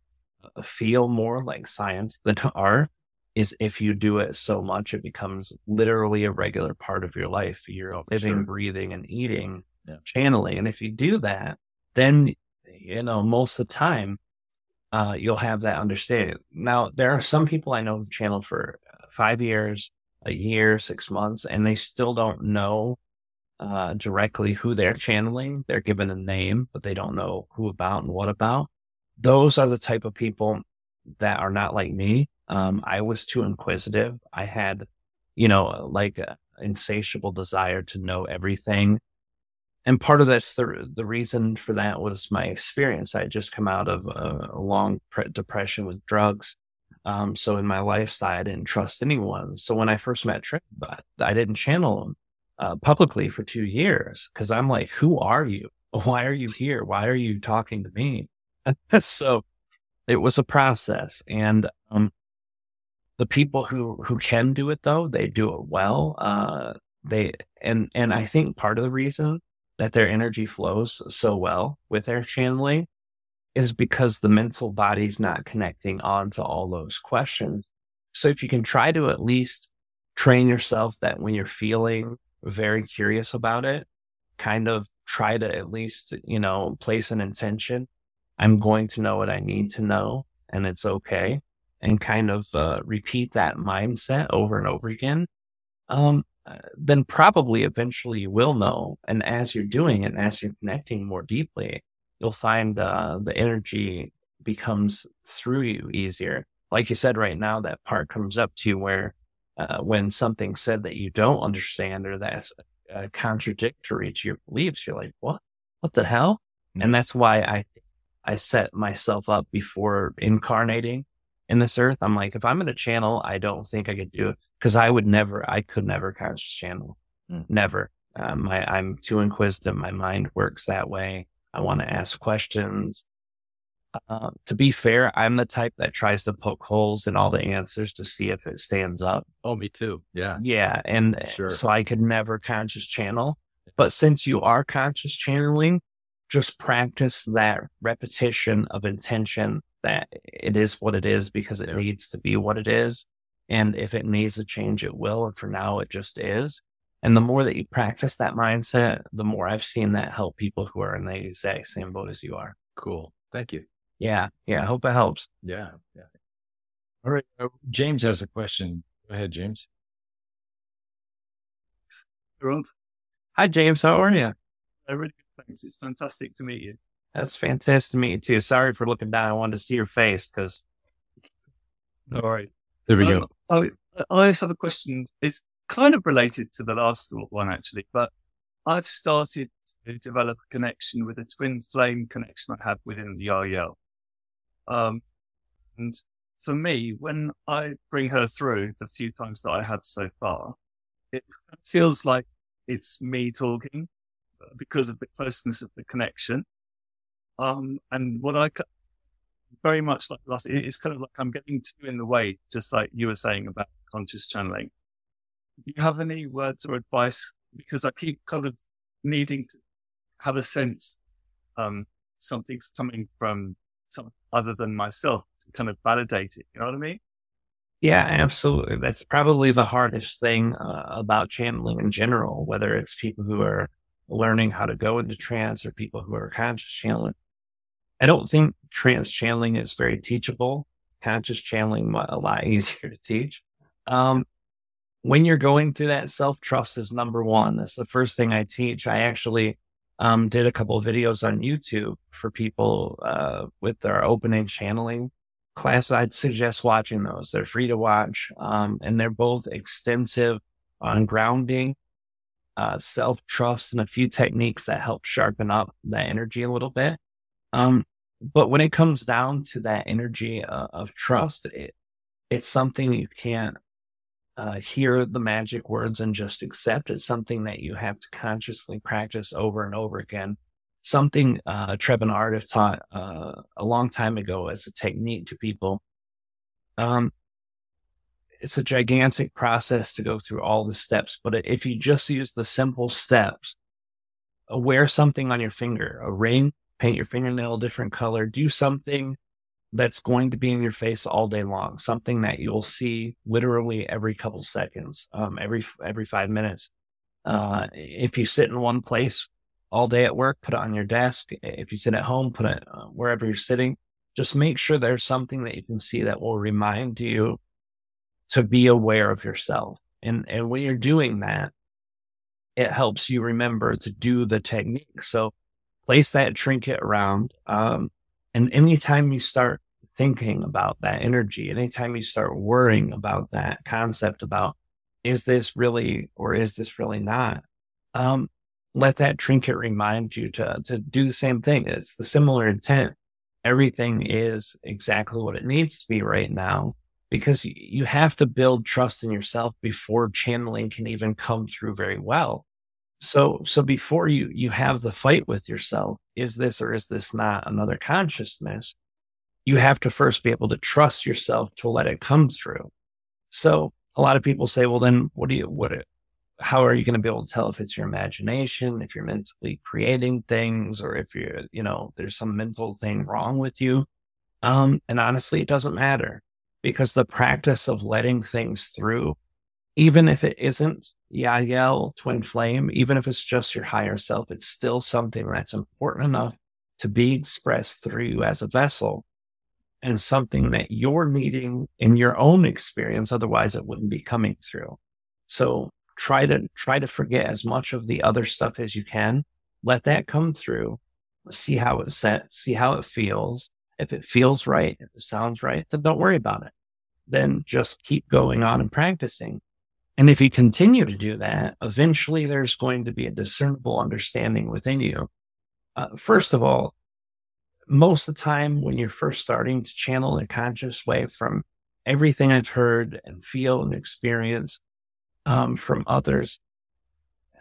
uh, feel more like science than art is if you do it so much, it becomes literally a regular part of your life. You're living, sure. breathing, and eating, Yeah. channeling. And if you do that, then, you know, most of the time, uh, you'll have that understanding. Now, there are some people I know who've channeled for uh, five years, a year, six months, and they still don't know uh, directly who they're channeling. They're given a name, but they don't know who about and what about. Those are the type of people that are not like me. Um, I was too inquisitive. I had, you know, like an insatiable desire to know everything. And part of that's the the reason for that was my experience. I had just come out of a, a long pre- depression with drugs. Um, so in my lifestyle, I didn't trust anyone. So when I first met Treb, I, I didn't channel him uh, publicly for two years because I'm like, who are you? Why are you here? Why are you talking to me? so it was a process. And um, the people who who can do it though, they do it well. Uh, they and and I think part of the reason that their energy flows so well with their channeling is because the mental body's not connecting on to all those questions. So if you can try to at least train yourself that when you're feeling very curious about it, kind of try to at least, you know, place an intention. I'm going to know what I need to know and it's okay. And kind of uh, repeat that mindset over and over again. Um, uh, then probably eventually you will know. And as you're doing it, and as you're connecting more deeply, you'll find uh, the energy becomes through you easier. Like you said, right now, that part comes up to you where uh, when something said that you don't understand or that's uh, contradictory to your beliefs, you're like, what? What the hell? And that's why I I set myself up before incarnating in this earth. I'm like, if I'm going to channel, I don't think I could do it because I would never, I could never conscious channel. Mm. Never. Um, I, I'm too inquisitive. My mind works that way. I want to ask questions. Uh, to be fair, I'm the type that tries to poke holes in all the answers to see if it stands up. Oh, me too. Yeah. Yeah. And uh, Sure. so I could never conscious channel. But since you are conscious channeling, just practice that repetition of intention that it is what it is because it needs to be what it is. And if it needs to change, it will. And for now, it just is. And the more that you practice that mindset, the more I've seen that help people who are in the exact same boat as you are. Cool. Thank you. Yeah. Yeah. I hope it helps. Yeah. Yeah. All right. uh, James has a question. Go ahead, James. Grant. Hi, James. How are you? Uh, really good, thanks. It's fantastic to meet you. That's fantastic to meet you too. Sorry for looking down. I wanted to see your face because All right. There we go. I, I just have a question. It's kind of related to the last one, actually, but I've started to develop a connection with a twin flame connection I have within the REL. Um, and for me, when I bring her through the few times that I have so far, it feels like it's me talking uh, because of the closeness of the connection. Um, and what I very much like last, it- it's kind of like I'm getting two in the way, just like you were saying about conscious channeling. Do you have any words or advice? Because I keep kind of needing to have a sense, um, something's coming from some other than myself to kind of validate it. You know what I mean? Yeah, absolutely. That's probably the hardest thing uh, about channeling in general, whether it's people who are learning how to go into trance or people who are conscious channeling. I don't think trance channeling is very teachable. Conscious channeling a lot easier to teach. Um, when you're going through that, self trust is number one. That's the first thing I teach. I actually um, did a couple videos on YouTube for people uh, with our opening channeling class. I'd suggest watching those. They're free to watch, um, and they're both extensive on grounding, uh, self trust, and a few techniques that help sharpen up that energy a little bit. Um, but when it comes down to that energy uh, of trust, it, it's something you can't uh, hear the magic words and just accept. It's something that you have to consciously practice over and over again. Something uh, Art have taught uh, a long time ago as a technique to people. Um, it's a gigantic process to go through all the steps, but if you just use the simple steps, uh, wear something on your finger, a ring, paint your fingernail a different color, do something that's going to be in your face all day long, something that you'll see literally every couple seconds, um, every every five minutes. Uh, if you sit in one place all day at work, put it on your desk. If you sit at home, put it uh, wherever you're sitting. Just make sure there's something that you can see that will remind you to be aware of yourself. And and when you're doing that, it helps you remember to do the technique. So place that trinket around. Um, and anytime you start thinking about that energy, anytime you start worrying about that concept about, is this really or is this really not? Um, let that trinket remind you to, to do the same thing. It's the similar intent. Everything is exactly what it needs to be right now because you have to build trust in yourself before channeling can even come through very well. So, so before you, you have the fight with yourself, is this or is this not another consciousness? You have to first be able to trust yourself to let it come through. So a lot of people say, well, then what do you, what, how are you going to be able to tell if it's your imagination, if you're mentally creating things, or if you're, you know, there's some mental thing wrong with you? Um, and honestly, it doesn't matter because the practice of letting things through even if it isn't Yael, twin flame, even if it's just your higher self, it's still something that's important enough to be expressed through you as a vessel and something that you're needing in your own experience. Otherwise it wouldn't be coming through. So try to try to forget as much of the other stuff as you can. Let that come through. See how it sets, see how it feels. If it feels right, if it sounds right, then don't worry about it. Then just keep going on and practicing and if you continue to do that, eventually there's going to be a discernible understanding within you. Uh, first of all, most of the time when you're first starting to channel in a conscious way from everything I've heard and feel and experience um, from others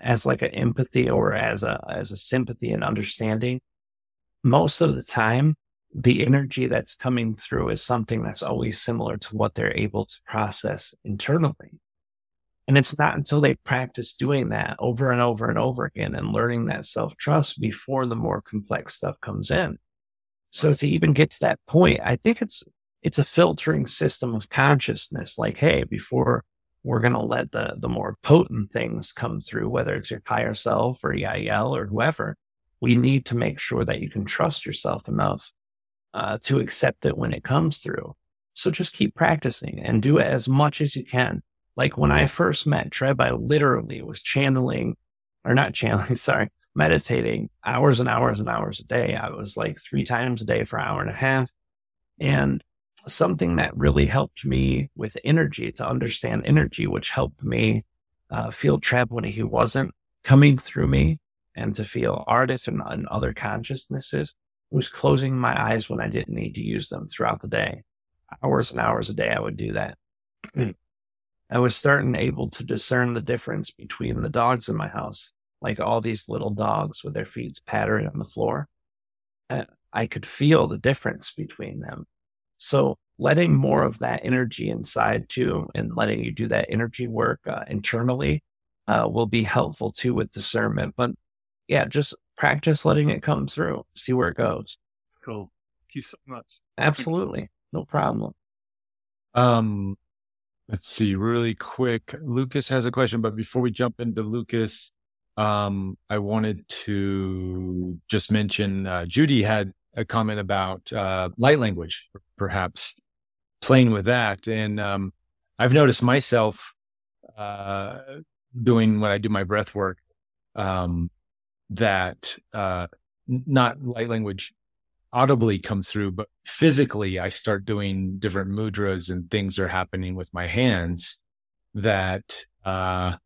as like an empathy or as a as a sympathy and understanding, most of the time the energy that's coming through is something that's always similar to what they're able to process internally. And it's not until they practice doing that over and over and over again and learning that self trust before the more complex stuff comes in. So to even get to that point, I think it's, it's a filtering system of consciousness. Like, Hey, before we're going to let the, the more potent things come through, whether it's your higher self or Yael or whoever, we need to make sure that you can trust yourself enough uh, to accept it when it comes through. So just keep practicing and do it as much as you can. Like when I first met Treb, I literally was channeling or not channeling, sorry, meditating hours and hours and hours a day. I was like three times a day for an hour and a half. And something that really helped me with energy to understand energy, which helped me uh, feel Treb when he wasn't coming through me and to feel artists and, and other consciousnesses was closing my eyes when I didn't need to use them throughout the day. Hours and hours a day, I would do that. I was starting able to discern the difference between the dogs in my house, like all these little dogs with their feet pattering on the floor. And I could feel the difference between them. So letting more of that energy inside too, and letting you do that energy work uh, internally uh, will be helpful too with discernment. But yeah, just practice letting it come through, see where it goes. Cool. Thank you so much. Absolutely. No problem. Um, Let's see really quick. Lucas has a question, but before we jump into Lucas, um, I wanted to just mention uh, Judy had a comment about uh, light language, perhaps playing with that. And um, I've noticed myself uh, doing when I do my breath work, um, that uh, not light language audibly come through, but physically, I start doing different mudras and things are happening with my hands that uh,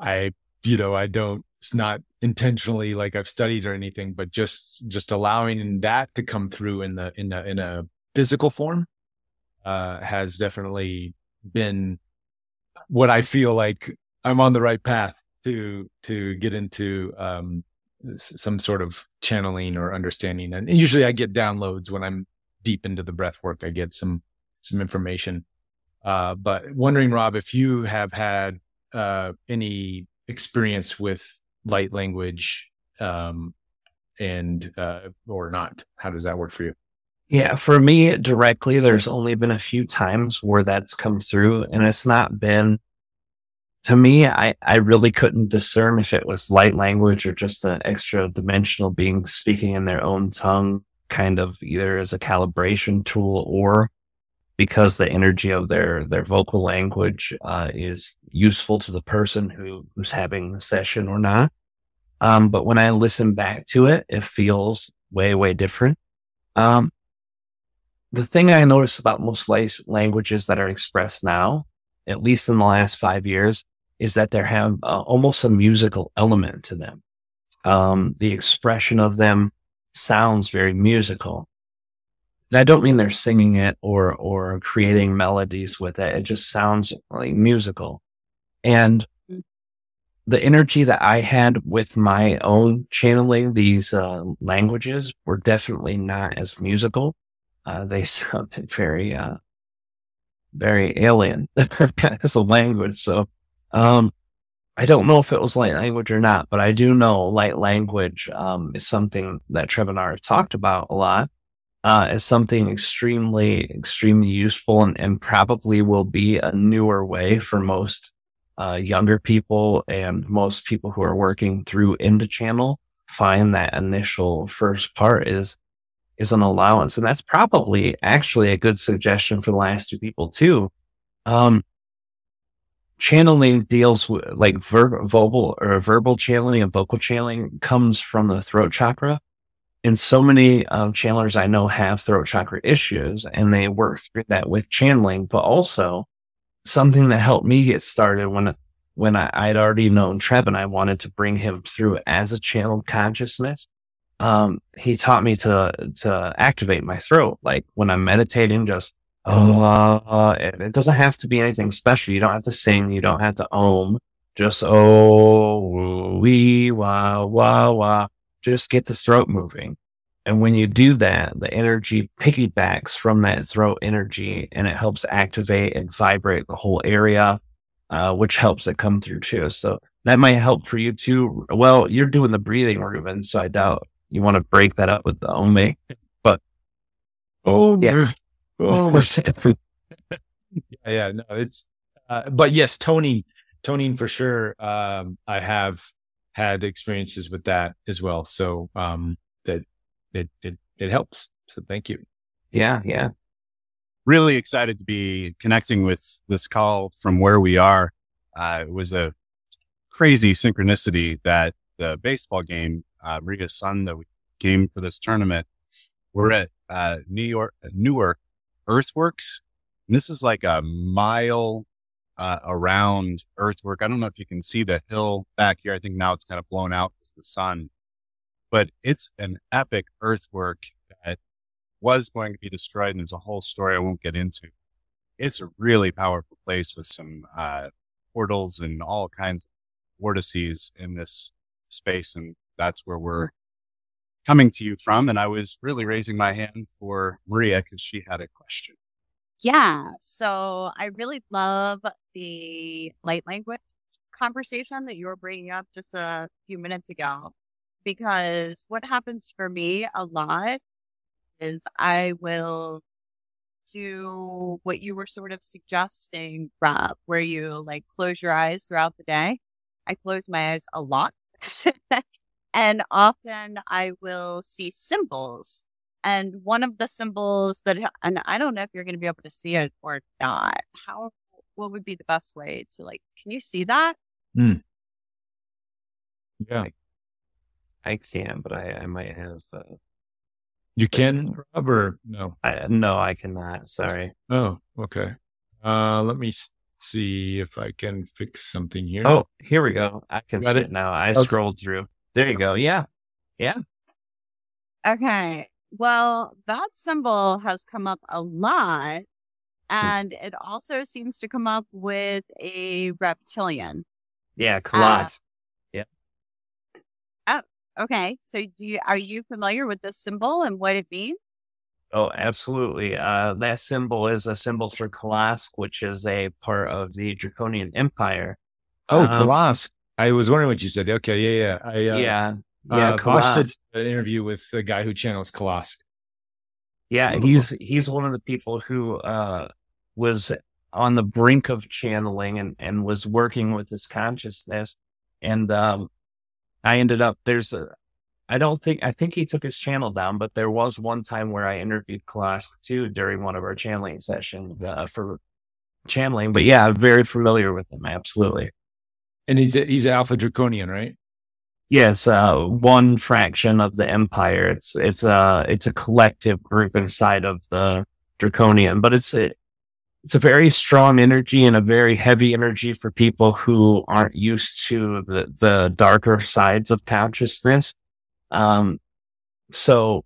I, you know, I don't. It's not intentionally like I've studied or anything, but just just allowing that to come through in the in a in a physical form uh, has definitely been what I feel like I'm on the right path to to get into um, some sort of channeling or understanding. And usually I get downloads when I'm deep into the breath work. I get some some information. Uh, but wondering, Rob, if you have had uh, any experience with light language um, and uh, or not, how does that work for you? Yeah, for me directly, there's only been a few times where that's come through, and it's not been to me, I, I really couldn't discern if it was light language or just an extra dimensional being speaking in their own tongue, kind of either as a calibration tool or because the energy of their, their vocal language uh, is useful to the person who, who's having the session or not. Um, but when I listen back to it, it feels way, way different. Um, the thing I notice about most languages that are expressed now at least in the last five years, is that they have uh, almost a musical element to them. Um, the expression of them sounds very musical. And I don't mean they're singing it or or creating melodies with it. It just sounds like musical. And the energy that I had with my own channeling these uh, languages were definitely not as musical. Uh, they sounded very uh, very alien as a language. So, um, I don't know if it was light language or not, but I do know light language, um, is something that Treb and I have talked about a lot, uh, is something extremely, extremely useful and, and probably will be a newer way for most, uh, younger people and most people who are working through into channel find that initial first part is is an allowance. And that's probably actually a good suggestion for the last two people too. Um, channeling deals with like ver- verbal or verbal channeling and vocal channeling comes from the throat chakra. And so many um, channelers I know have throat chakra issues and they work through that with channeling, but also something that helped me get started when, when I, I'd already known Treb and I wanted to bring him through as a channeled consciousness um, he taught me to, to activate my throat. Like when I'm meditating, just, uh, uh, it doesn't have to be anything special. You don't have to sing. You don't have to om. Just, oh, wee, wah, wah, wah. Just get the throat moving. And when you do that, the energy piggybacks from that throat energy and it helps activate and vibrate the whole area, uh, which helps it come through too. So that might help for you too. Well, you're doing the breathing, Reuben, so I doubt you want to break that up with the ome, but oh yeah, oh we're set the food. yeah, yeah, no, it's uh, but yes, Tony, toning for sure. Um, I have had experiences with that as well, so um, that it it it helps. So thank you. Yeah, yeah. Really excited to be connecting with this call from where we are. Uh, it was a crazy synchronicity that the baseball game uh, Maria's son that we came for this tournament. We're at uh, New York, Newark Earthworks. And this is like a mile uh, around Earthwork. I don't know if you can see the hill back here. I think now it's kind of blown out because the sun, but it's an epic earthwork that was going to be destroyed. And there's a whole story I won't get into. It's a really powerful place with some uh, portals and all kinds of vortices in this space. And that's where we're coming to you from. And I was really raising my hand for Maria because she had a question. Yeah. So I really love the light language conversation that you were bringing up just a few minutes ago. Because what happens for me a lot is I will do what you were sort of suggesting, Rob, where you like close your eyes throughout the day. I close my eyes a lot. And often I will see symbols. And one of the symbols that, and I don't know if you're going to be able to see it or not. How, what would be the best way to like, can you see that? Mm. Yeah. I can, but I, I might have. Uh, You can, Rob, or no? I, no, I cannot. Sorry. Oh, okay. Uh, let me see if I can fix something here. Oh, here we go. I can Got see it? it now. I Okay. scrolled through. There you go. Yeah. Yeah. Okay. Well, that symbol has come up a lot. Hmm. And it also seems to come up with a reptilian. Yeah. Collage. Okay. So do you, are you familiar with this symbol and what it means? Oh, absolutely. Uh, that symbol is a symbol for Kalask, which is a part of the Draconian Empire. oh, um, Kalask. I was wondering what you said. Okay, yeah, yeah. I uh, yeah. Yeah. uh, Kalask. an interview with the guy who channels Kalask. Yeah, he's he's one of the people who uh was on the brink of channeling and and was working with his consciousness and um I ended up there's a I don't think I think he took his channel down, but there was one time where I interviewed Klask too during one of our channeling sessions uh, for channeling. But yeah, I'm very familiar with him. Absolutely. And he's he's Alpha Draconian, right? Yes, uh, one fraction of the empire. It's it's a it's a collective group inside of the draconian, but it's a it's a very strong energy and a very heavy energy for people who aren't used to the the darker sides of consciousness. Um, so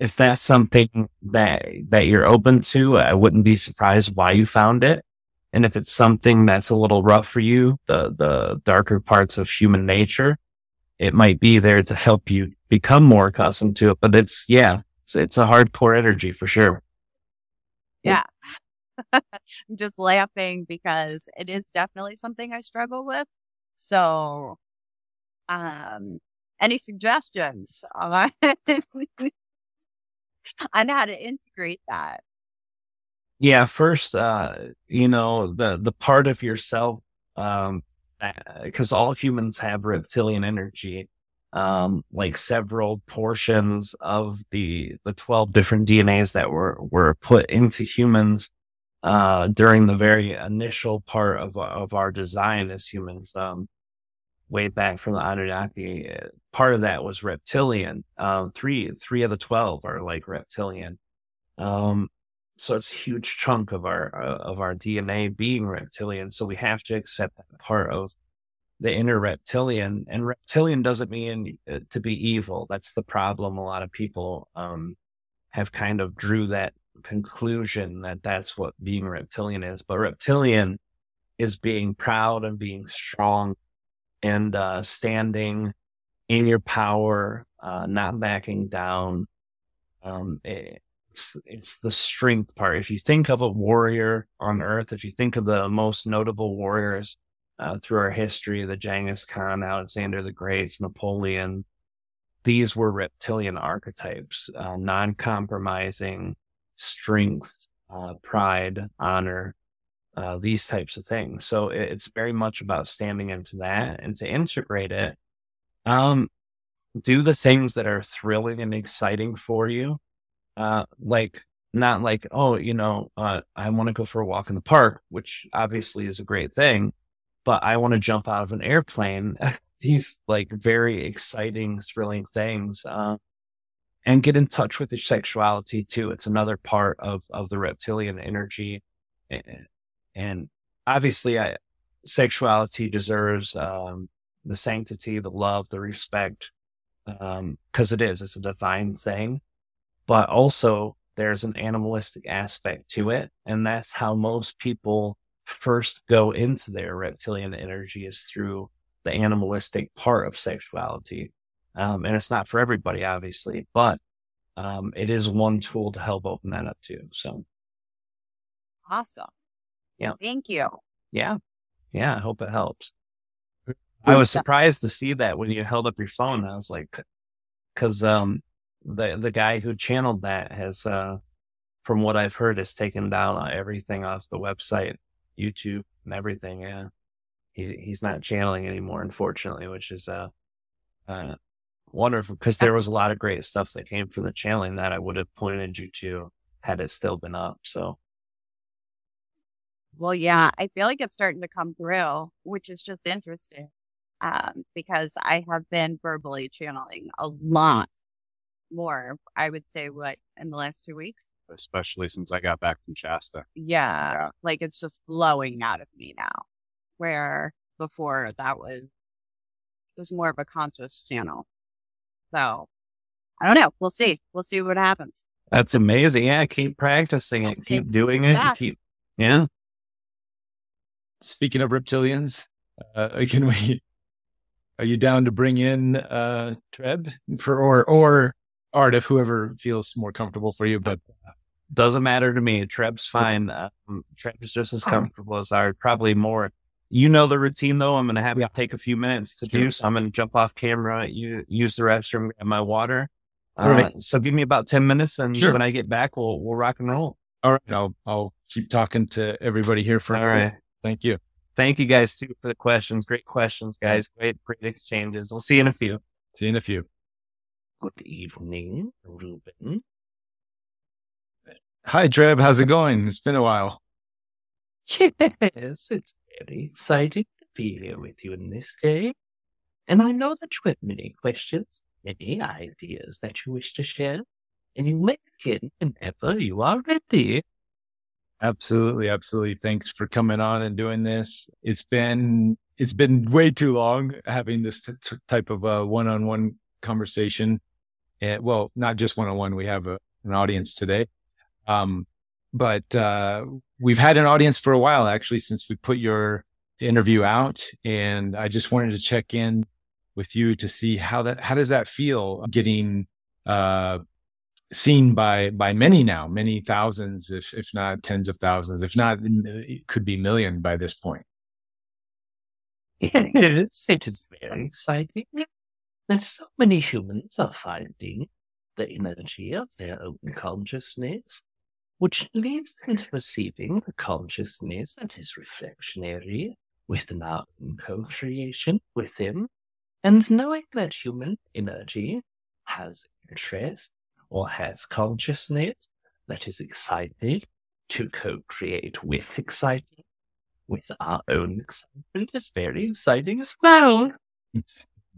if that's something that that you're open to, I wouldn't be surprised why you found it. And if it's something that's a little rough for you, the the darker parts of human nature, it might be there to help you become more accustomed to it. But it's yeah, it's, it's a hardcore energy for sure. Yeah. I'm just laughing because it is definitely something I struggle with. So, um, any suggestions on on how to integrate that? Yeah, first, uh, you know, the, the part of yourself, um, because all humans have reptilian energy, um, like several portions of the, the 12 different DNAs that were, were put into humans, uh, during the very initial part of, of our design as humans, um, way back from the Anunnaki. uh, Part of that was reptilian. Um, three, three of the 12 are like reptilian. Um, so it's a huge chunk of our uh, of our DNA being reptilian. So we have to accept that part of the inner reptilian. And reptilian doesn't mean uh, to be evil. That's the problem. A lot of people um, have kind of drew that conclusion that that's what being reptilian is. But reptilian is being proud and being strong and uh, standing in your power, uh, not backing down. Um, it- it's it's the strength part. If you think of a warrior on Earth, if you think of the most notable warriors uh, through our history, the Genghis Khan, Alexander the Great, Napoleon, these were reptilian archetypes, uh, non-compromising strength, uh, pride, honor, uh, these types of things. So it- it's very much about standing into that and to integrate it. Um, do the things that are thrilling and exciting for you uh, like not like, oh, you know, uh, I want to go for a walk in the park, which obviously is a great thing, but I want to jump out of an airplane. These like very exciting, thrilling things, uh, and get in touch with your sexuality too. It's another part of, of the reptilian energy. And obviously I, sexuality deserves, um, the sanctity, the love, the respect, um, cause it is, it's a divine thing but also there's an animalistic aspect to it. And that's how most people first go into their reptilian energy is through the animalistic part of sexuality. Um, and it's not for everybody, obviously, but um, it is one tool to help open that up too. So, Awesome. Yeah. Thank you. yeah, yeah, I hope it helps. I was surprised to see that when you held up your phone. I was like, because um, the the guy who channeled that has, uh, from what I've heard, has taken down everything off the website, YouTube, and everything. Yeah, he he's not channeling anymore, unfortunately, which is uh, uh wonderful because there was a lot of great stuff that came from the channeling that I would have pointed you to had it still been up. So Well, yeah, I feel like it's starting to come through, which is just interesting. um, because I have been verbally channeling a lot more, I would say, what in the last two weeks? especially since I got back from Shasta. Yeah, Yeah. Like it's just flowing out of me now, where before that was, it was more of a conscious channel. So I don't know. We'll see. We'll see what happens. That's amazing. Yeah, keep practicing it. Keep doing it. Yeah. Keep, yeah. Speaking of reptilians, uh, can we? Are you down to bring in uh, Treb for or or Aridif whoever feels more comfortable for you? But Doesn't matter to me. Treb's fine. Um, Treb's just as comfortable as I. Probably more. You know the routine though. I'm going to have to take a few minutes to do. So I'm going to jump off camera, you use the restroom, grab my water. All right. Uh, so give me about 10 minutes and Sure. when I get back, we'll, we'll rock and roll. all right, I'll I'll keep talking to everybody here for All right. Thank you. Thank you guys too for the questions. Great questions, guys. Great, great exchanges. We'll see you in a few. See you in a few. Good evening, Reuben. Hi, Treb. How's it going? It's been a while. Yes, it's very exciting to be here with you in this day. And I know that you have many questions, many ideas that you wish to share. And you may begin whenever you are ready. Absolutely, absolutely. Thanks for coming on and doing this. It's been it's been way too long having this t- type of uh, one-on-one conversation. And well, not just one-on-one. We have a, an audience today, um, but uh, we've had an audience for a while actually since we put your interview out, and I just wanted to check in with you to see how that how does that feel getting uh, seen by by many now, many thousands, if if not tens of thousands, if not it could be million by this point. it's, it's very exciting that so many humans are finding the energy of their own consciousness, which leads them to perceiving the consciousness that is reflectionary within our own co-creation with him, and knowing that human energy has interest or has consciousness that is excited to co-create with excitement with our own excitement is very exciting as well.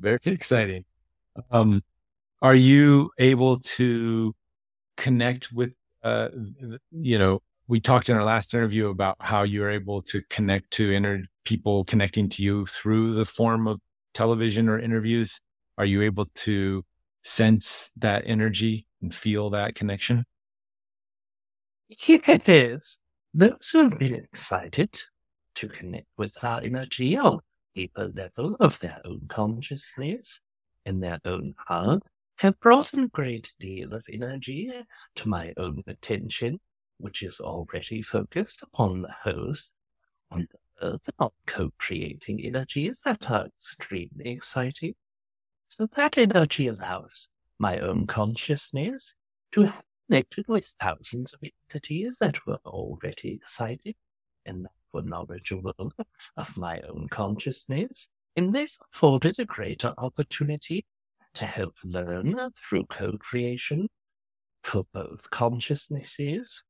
Very exciting. Um, are you able to connect with, uh, you know, we talked in our last interview about how you're able to connect to inner people connecting to you through the form of television or interviews. Are you able to sense that energy and feel that connection? Yes, those who have been excited to connect with our energy on a deeper level of their own consciousness and their own heart have brought a great deal of energy to my own attention, which is already focused upon the host on the earth on co-creating energies that are extremely exciting. So that energy allows my own consciousness to have connected with thousands of entities that were already excited and that were knowledgeable of my own consciousness. In this afforded a greater opportunity to help learn through co-creation for both consciousnesses.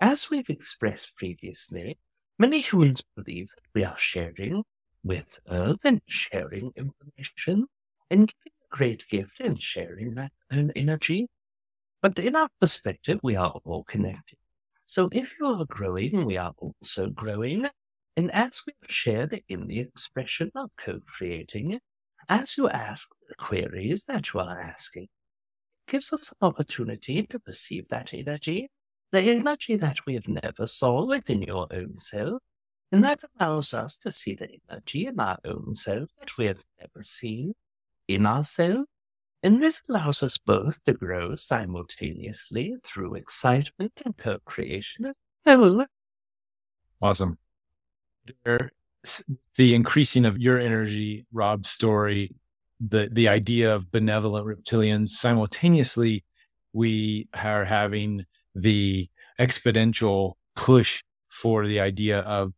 As we've expressed previously, many humans believe that we are sharing with Earth and sharing information and giving a great gift and sharing that own energy. But in our perspective, we are all connected. So if you are growing, we are also growing. And as we share the, in the expression of co-creating, as you ask the queries that you are asking, it gives us an opportunity to perceive that energy, the energy that we have never saw within your own self. And that allows us to see the energy in our own self that we have never seen in ourselves. And this allows us both to grow simultaneously through excitement and co-creation as well. Awesome. There, the increasing of your energy, Rob's story, the the idea of benevolent reptilians. Simultaneously, we are having the exponential push for the idea of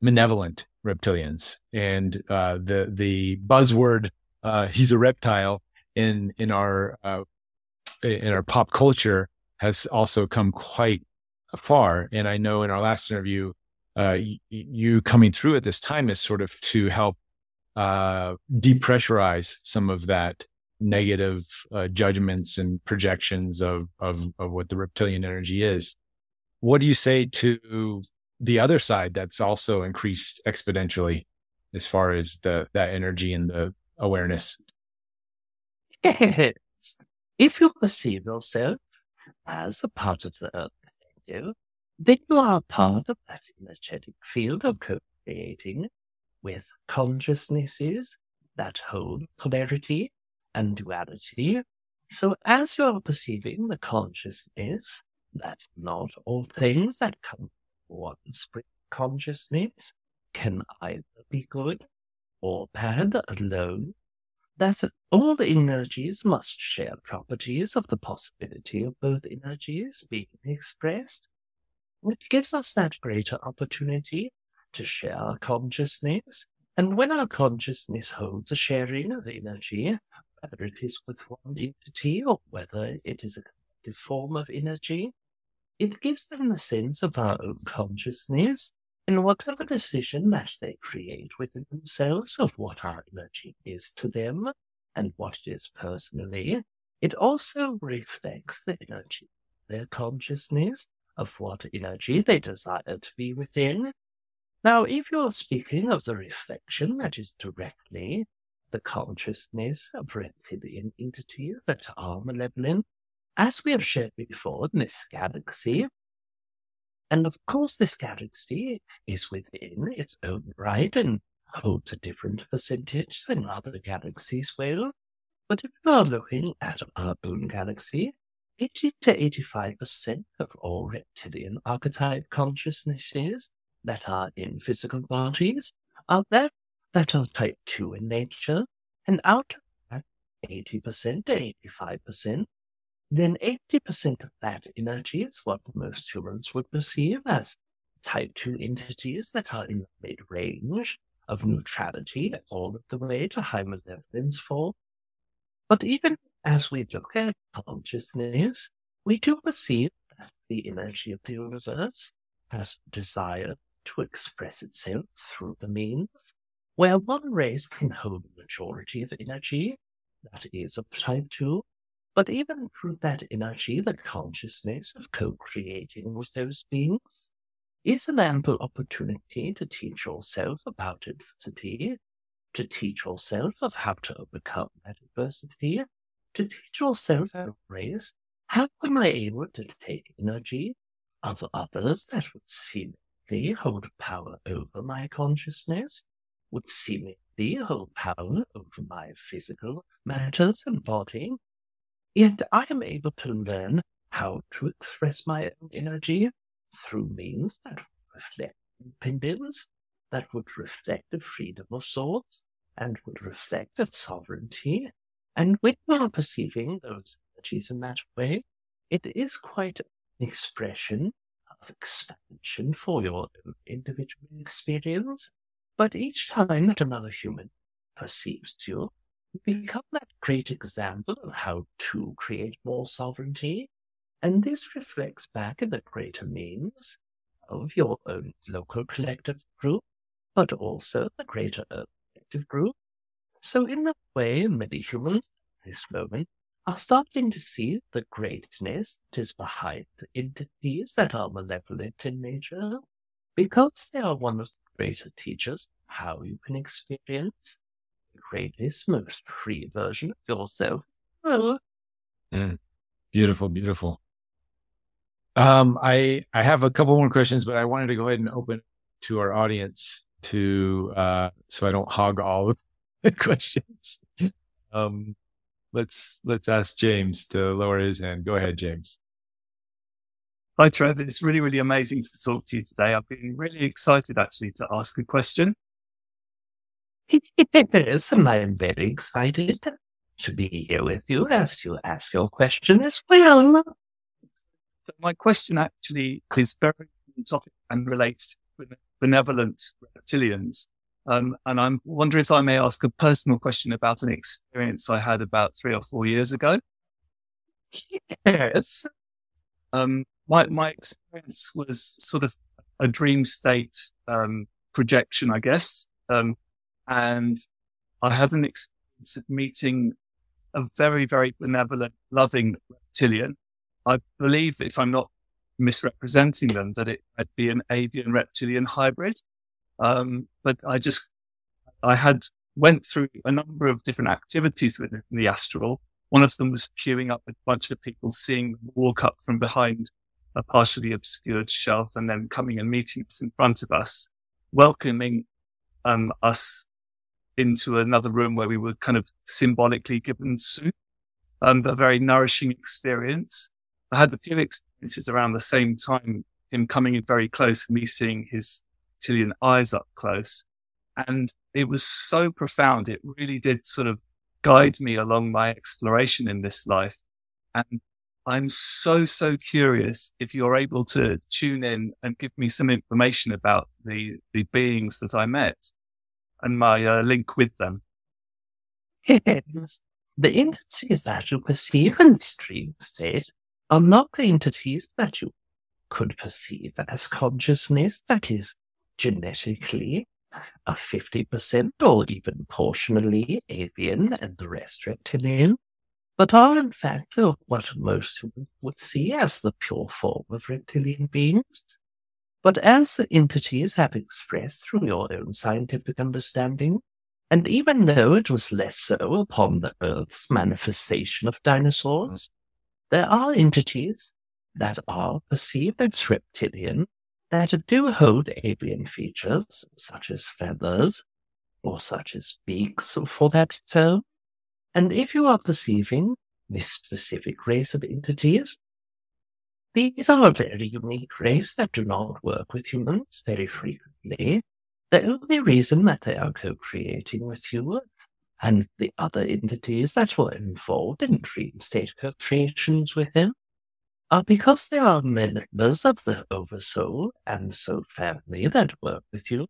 malevolent reptilians, and uh, the the buzzword uh, "he's a reptile" in in our uh, in our pop culture has also come quite far. And I know in our last interview, uh, y- you coming through at this time is sort of to help uh, depressurize some of that negative uh, judgments and projections of, of of what the reptilian energy is. What do you say to the other side that's also increased exponentially as far as the that energy and the awareness? If you perceive yourself as a part of the earth, you, then you are part of that energetic field of co-creating with consciousnesses that hold polarity and duality. So as you are perceiving the consciousness, that not all things that come from one spring consciousness can either be good or bad alone, that all the energies must share properties of the possibility of both energies being expressed, which gives us that greater opportunity to share our consciousness. And when our consciousness holds a sharing of energy, whether it is with one entity or whether it is a collective form of energy, it gives them a sense of our own consciousness in whatever decision that they create within themselves of what our energy is to them and what it is personally. It also reflects the energy, their consciousness of what energy they desire to be within now, if you're speaking of the reflection that is directly the consciousness of reptilian entities that are malevolent, as we have shared before in this galaxy, and of course, this galaxy is within its own right and holds a different percentage than other galaxies will. But if you are looking at our own galaxy, 80 to 85% of all reptilian archetype consciousnesses that are in physical bodies are there that are type 2 in nature, and out of that 80% to 85%, then 80% of that energy is what most humans would perceive as type 2 entities that are in the mid range of neutrality all the way to high malevolence for. But even as we look at consciousness, we do perceive that the energy of the universe has desire to express itself through the means, where one race can hold the majority of energy, that is of type 2, but even through that energy, the consciousness of co-creating with those beings is an ample opportunity to teach yourself about adversity, to teach yourself of how to overcome that adversity, to teach yourself how to raise, how am I able to take energy of others that would seemingly hold power over my consciousness, would seemingly hold power over my physical matters and body, yet I am able to learn how to express my own energy through means that reflect independence, that would reflect a freedom of thought, and would reflect a sovereignty. And when you are perceiving those energies in that way, it is quite an expression of expansion for your individual experience. But each time that another human perceives you become that great example of how to create more sovereignty. And this reflects back in the greater means of your own local collective group, but also the greater Earth collective group. So in that way, many humans at this moment are starting to see the greatness that is behind the entities that are malevolent in nature, because they are one of the greater teachers how you can experience the greatest, most free version of yourself. Well, mm. Beautiful, beautiful. Um, I I have a couple more questions, but I wanted to go ahead and open to our audience to uh, so I don't hog all of the questions. Um, let's let's ask James to lower his hand. Go ahead, James. Hi, Trevor. It's really, really amazing to talk to you today. I've been really excited actually to ask a question. Yes, and I'm very excited to be here with you as you ask your question as well. So my question actually is very topic and relates to benevolent reptilians. Um, and I'm wondering if I may ask a personal question about an experience I had about three or four years ago. Yes. Um, my, my experience was sort of a dream state, um, projection, I guess. Um, and I had an experience of meeting a very, very benevolent, loving reptilian. I believe if I'm not misrepresenting them, that it might be an avian reptilian hybrid. Um, but I just, I had went through a number of different activities within the astral. One of them was queuing up a bunch of people, seeing them walk up from behind a partially obscured shelf and then coming and meeting us in front of us, welcoming um, us into another room where we were kind of symbolically given soup. Um, a very nourishing experience. I had a few experiences around the same time, him coming in very close, me seeing his reptilian eyes up close. And it was so profound. It really did sort of guide me along my exploration in this life. And I'm so, so curious if you're able to tune in and give me some information about the, the beings that I met and my uh, link with them. Yes. The entities that you perceive in this dream state are not the entities that you could perceive as consciousness that is genetically a 50% or even portionally avian and the rest reptilian, but are in fact what most would see as the pure form of reptilian beings. But as the entities have expressed through your own scientific understanding, and even though it was less so upon the Earth's manifestation of dinosaurs, there are entities that are perceived as reptilian that do hold avian features, such as feathers, or such as beaks for that term. And if you are perceiving this specific race of entities, these are very unique race that do not work with humans very frequently. The only reason that they are co-creating with you and the other entities that were involved in dream state co-creations with him are because they are members of the Oversoul and Soul family that work with you,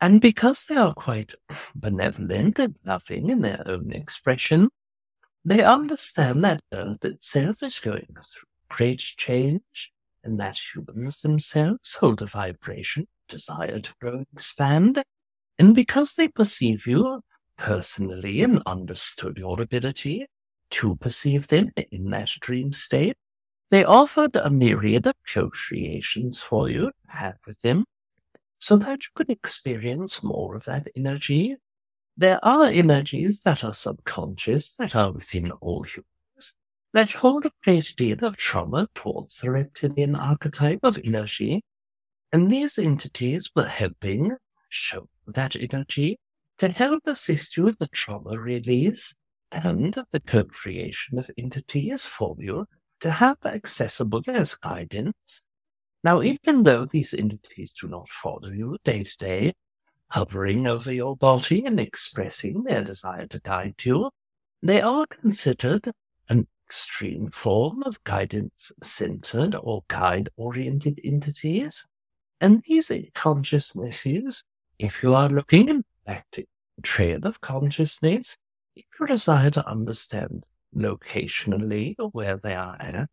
and because they are quite benevolent and loving in their own expression, they understand that Earth itself is going through great change, and that humans themselves hold a vibration, desire to grow and expand, and because they perceive you personally and understood your ability to perceive them in that dream state, they offered a myriad of co-creations for you to have with them so that you could experience more of that energy. There are energies that are subconscious that are within all humans that hold a great deal of trauma towards the reptilian archetype of energy. And these entities were helping show that energy to help assist you with the trauma release and the co-creation of entities for you to have accessible as guidance. Now, even though these entities do not follow you day to day, hovering over your body and expressing their desire to guide you, they are considered extreme form of guidance centered or guide oriented entities. And these consciousnesses, if you are looking in the trail of consciousness, if you desire to understand locationally where they are at.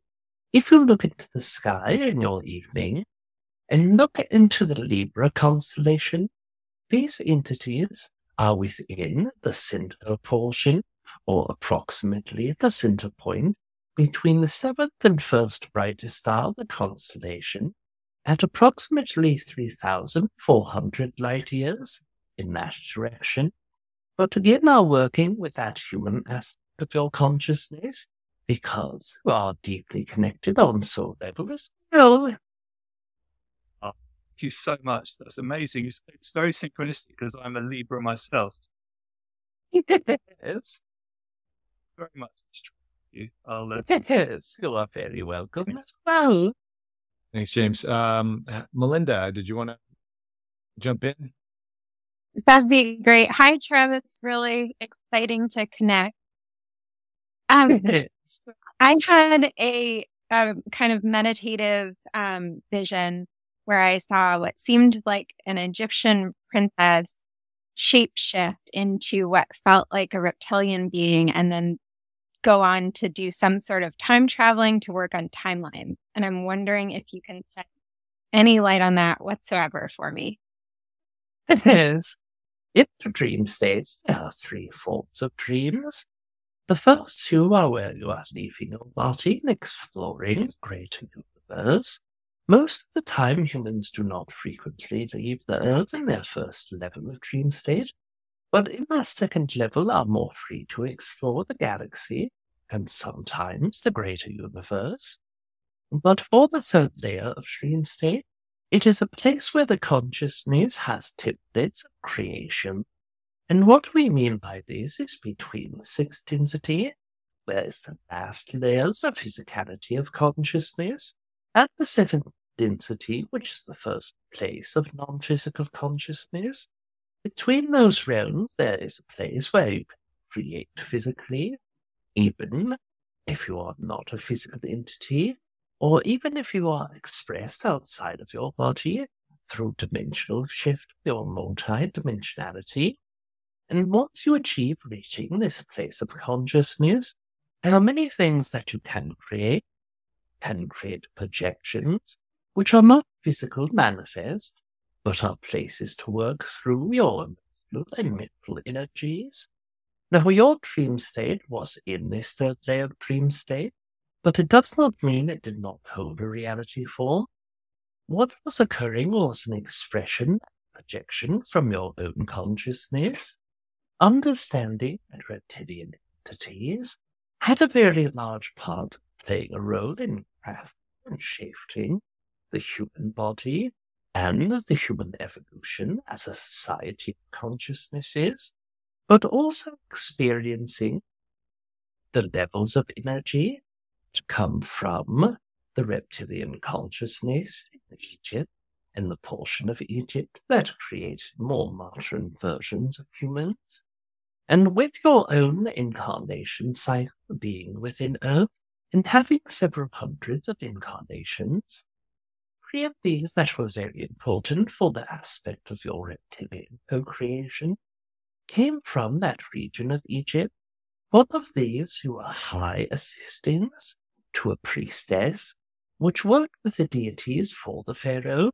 If you look into the sky in your evening and look into the Libra constellation, these entities are within the center portion or approximately the center point between the seventh and first brightest star of the constellation at approximately 3,400 light years in that direction, but again are working with that human aspect of your consciousness because you are deeply connected on soul level as well. Oh, thank you so much. That's amazing. It's, it's very synchronistic because I'm a Libra myself. Yes. Very much. You. I'll, uh, Yes, you are very welcome as well. Thanks, James. Um, Melinda, did you want to jump in? That'd be great. Hi, Trev. It's really exciting to connect. Um, I had a, a kind of meditative um, vision where I saw what seemed like an Egyptian princess shapeshift into what felt like a reptilian being and then go on to do some sort of time traveling to work on timelines. And I'm wondering if you can shed any light on that whatsoever for me. It is. In the dream states, there are three forms of dreams. The first two are where you are leaving your body and exploring the greater universe. Most of the time, humans do not frequently leave the Earth in their first level of dream state, but in their second level are more free to explore the galaxy and sometimes the greater universe. But for the third layer of dream state, it is a place where the consciousness has templates of creation. And what we mean by this is between the sixth density, where is the last layers of physicality of consciousness, and the seventh density, which is the first place of non-physical consciousness. Between those realms, there is a place where you can create physically, even if you are not a physical entity, or even if you are expressed outside of your body through dimensional shift, your multi-dimensionality. And once you achieve reaching this place of consciousness, there are many things that you can create. Can create projections, which are not physical manifest, but are places to work through your and mental energies. Now, your dream state was in this third layer of dream state, but it does not mean it did not hold a reality form. What was occurring was an expression, projection from your own consciousness. Understanding that reptilian entities had a very large part playing a role in crafting and shaping the human body and the human evolution as a society of consciousnesses, but also experiencing the levels of energy to come from the reptilian consciousness in Egypt and the portion of Egypt that created more modern versions of humans. And with your own incarnation cycle being within Earth and having several hundreds of incarnations, three of these that were very important for the aspect of your reptilian co-creation came from that region of Egypt. One of these who were high assistants to a priestess, which worked with the deities for the pharaoh,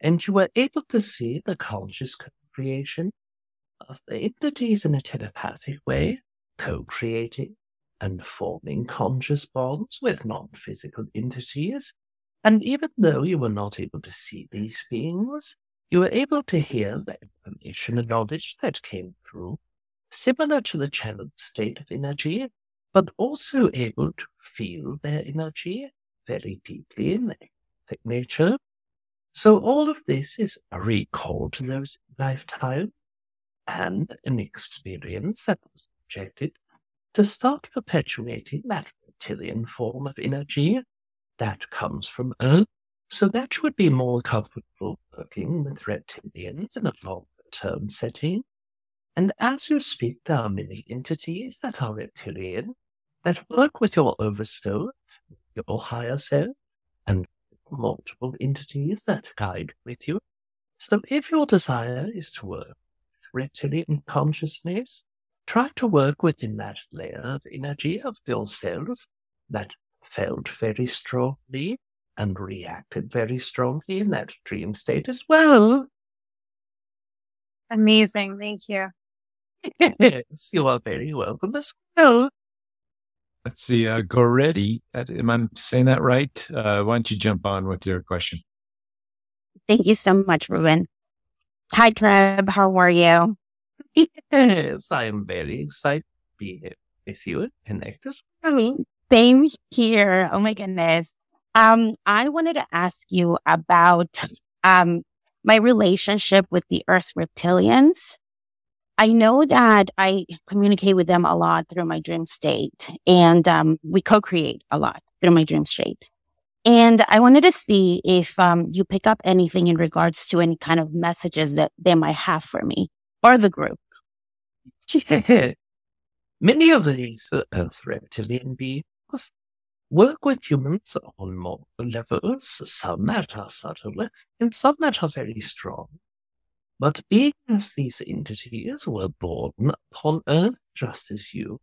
and you were able to see the conscious co-creation of the entities in a telepathic way, co-creating and forming conscious bonds with non-physical entities. And even though you were not able to see these beings, you were able to hear the information and knowledge that came through, similar to the channeled state of energy but also able to feel their energy very deeply in their nature. So all of this is a recall to those lifetimes and an experience that was projected to start perpetuating that reptilian form of energy that comes from Earth. So that would be more comfortable working with reptilians in a longer term setting and as you speak, there are many entities that are reptilian that work with your oversoul, your higher self, and multiple entities that guide with you. So if your desire is to work with reptilian consciousness, try to work within that layer of energy of yourself that felt very strongly and reacted very strongly in that dream state as well. Amazing. Thank you. yes, you are very welcome as well. Let's see, uh, Goretti, am I saying that right? Uh, why don't you jump on with your question? Thank you so much, Reuben. Hi, Treb. How are you? Yes, I am very excited to be here with you and connect us. I mean, same here. Oh my goodness. Um, I wanted to ask you about um my relationship with the Earth reptilians. I know that I communicate with them a lot through my dream state and um, we co-create a lot through my dream state. And I wanted to see if um, you pick up anything in regards to any kind of messages that they might have for me or the group. Yeah. Many of these Earth reptilian beings work with humans on multiple levels, some that are subtle and some that are very strong. But being as these entities were born upon Earth just as you,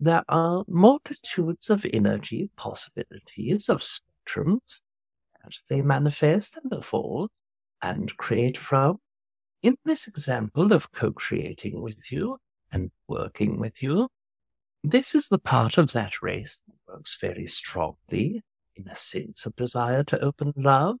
there are multitudes of energy possibilities of spectrums as they manifest and evolve and create from. in this example of co-creating with you and working with you, this is the part of that race that works very strongly in a sense of desire to open love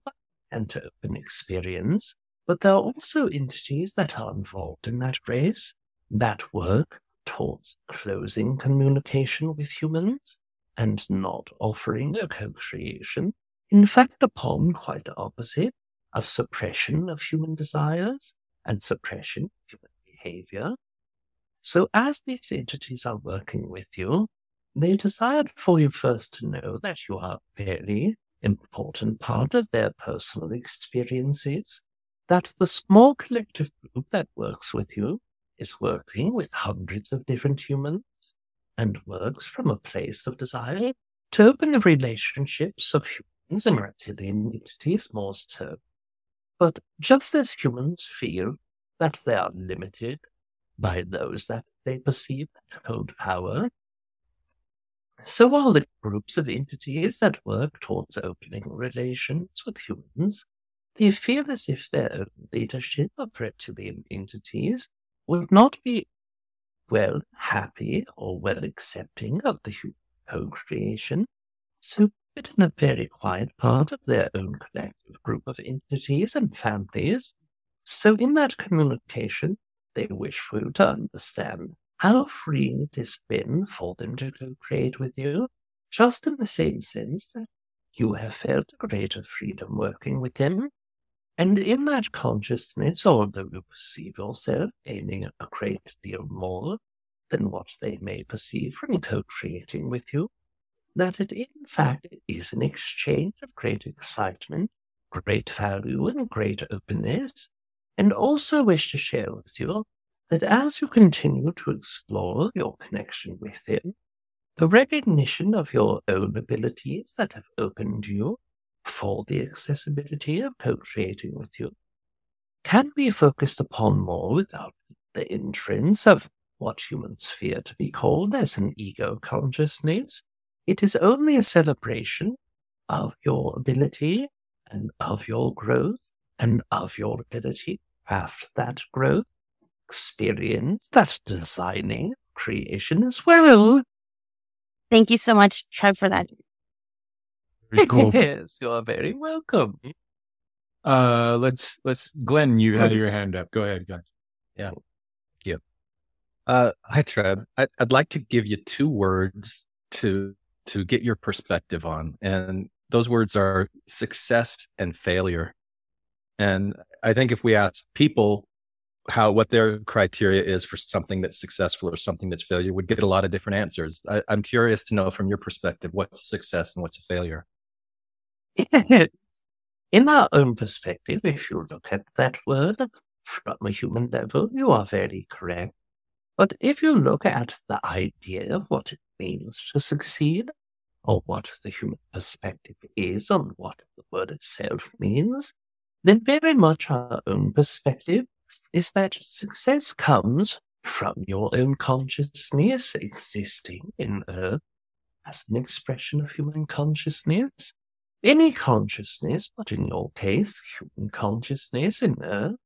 and to open experience. But there are also entities that are involved in that race that work towards closing communication with humans and not offering a co-creation. In fact, upon quite the opposite of suppression of human desires and suppression of human behavior. So as these entities are working with you, they desired for you first to know that you are a very important part of their personal experiences, that the small collective group that works with you is working with hundreds of different humans and works from a place of desire to open the relationships of humans and reptilian entities more so. But just as humans feel that they are limited by those that they perceive that hold power, so are the groups of entities that work towards opening relations with humans. They feel as if their own leadership of reptilian entities would not be well happy or well accepting of the human co-creation, so it in a very quiet part of their own collective group of entities and families. So in that communication, they wish for you to understand how free it has been for them to co-create with you, just in the same sense that you have felt a greater freedom working with them. And in that consciousness, although you perceive yourself gaining a great deal more than what they may perceive from co-creating with you, that it in fact is an exchange of great excitement, great value, and great openness, and also wish to share with you that as you continue to explore your connection with him, the recognition of your own abilities that have opened you for the accessibility of co-creating with you can be focused upon more without the entrance of what humans fear to be called as an ego consciousness. It is only a celebration of your ability and of your growth and of your ability have that growth, experience that designing creation as well. Thank you so much, Trev, for that Very cool. yes, you are very welcome. uh, let's let's Glenn, you had your hand up. Go ahead, Glenn. Uh, hi, Trev. I, I'd like to give you two words to to get your perspective on, and those words are success and failure. And I think if we ask people how what their criteria is for something that's successful or something that's failure, would get a lot of different answers. I, I'm curious to know from your perspective what's success and what's a failure. In our own perspective, if you look at that word from a human level, you are very correct. But if you look at the idea of what it means to succeed, or what the human perspective is on what the word itself means, then very much our own perspective is that success comes from your own consciousness existing in Earth as an expression of human consciousness. Any consciousness, but in your case, human consciousness in Earth.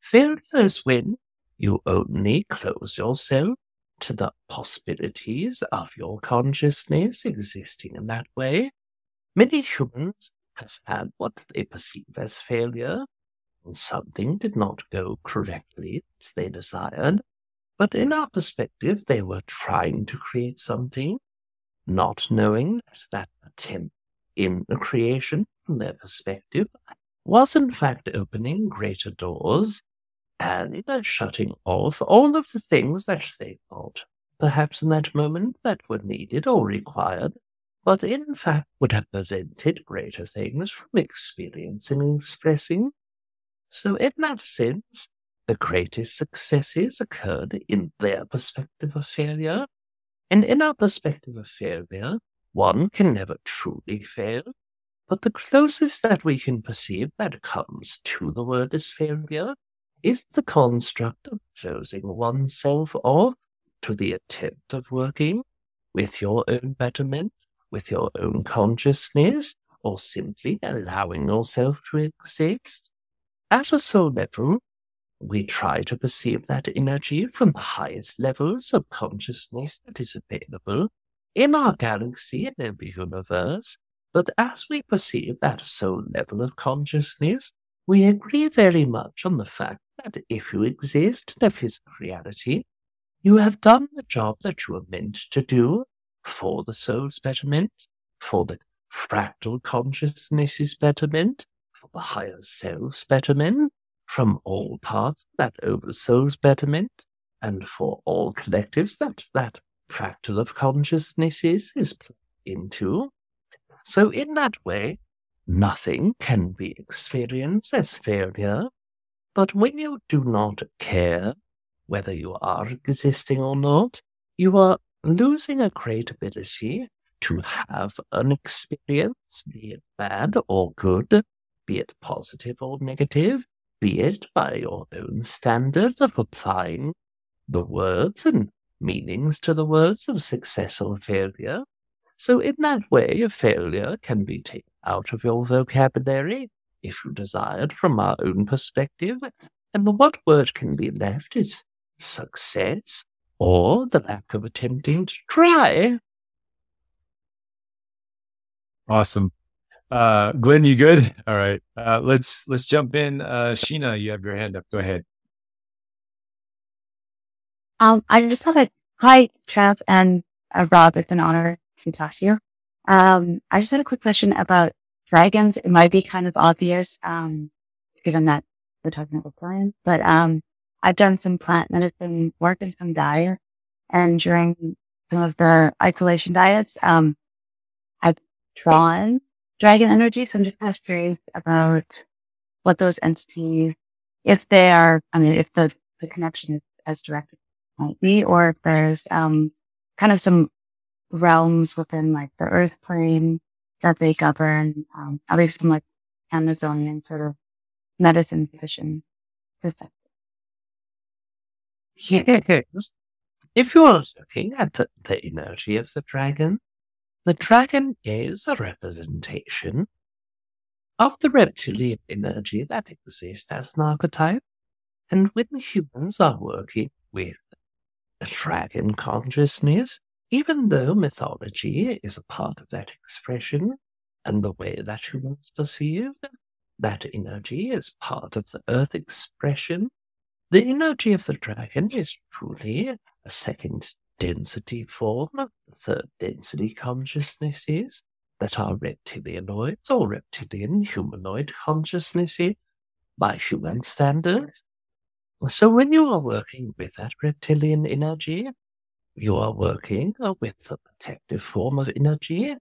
Failure is when you only close yourself to the possibilities of your consciousness existing in that way. Many humans have had what they perceive as failure. Something did not go correctly as they desired. But in our perspective, they were trying to create something, not knowing that that attempt in a creation, from their perspective, was in fact opening greater doors and shutting off all of the things that they thought, perhaps in that moment, that were needed or required, but in fact would have prevented greater things from experiencing and expressing. So, in that sense, the greatest successes occurred in their perspective of failure. And in our perspective of failure, one can never truly fail. But the closest that we can perceive that comes to the word as failure is the construct of closing oneself off to the attempt of working with your own betterment, with your own consciousness, or simply allowing yourself to exist. At a soul level, we try to perceive that energy from the highest levels of consciousness that is available in our galaxy and in the universe. But as we perceive that soul level of consciousness, we agree very much on the fact that if you exist in a physical reality, you have done the job that you were meant to do for the soul's betterment, for the fractal consciousness's betterment, for the higher self's betterment, from all parts that oversoul's betterment, and for all collectives that that fractal of consciousness is, is into. So in that way, nothing can be experienced as failure. But when you do not care whether you are existing or not, you are losing a great ability to have an experience, be it bad or good, be it positive or negative, be it by your own standards of applying the words and meanings to the words of success or failure. So in that way, a failure can be taken out of your vocabulary, if you desired, from our own perspective, and what word can be left is success or the lack of attempting to try. Awesome. Uh, Glenn, you good? All right. Uh, let's, let's jump in. Uh, Sheena, you have your hand up. Go ahead. Um, I just have a hi, Trev and uh, Rob. It's an honor to talk to you. Um, I just had a quick question about dragons. It might be kind of obvious, um, given that we're talking about science, but, um, I've done some plant medicine work and some diet and during some of the isolation diets, um, I've drawn dragon energy. So I'm just kind of curious about what those entities, if they are, I mean, if the, the connection is as direct as it might be, or if there's, um, kind of some realms within like the earth plane that they govern, um, at least from like Amazonian sort of medicine vision perspective. Yes. If you are looking at the, the energy of the dragon, the dragon is a representation of the reptilian energy that exists as an archetype. And when humans are working with a dragon consciousness, even though mythology is a part of that expression and the way that humans perceive that energy is part of the earth expression, the energy of the dragon is truly a second density form, the third density consciousness is that are reptilianoids or reptilian humanoid consciousnesses by human standards. So when you are working with that reptilian energy, you are working with the protective form of energy,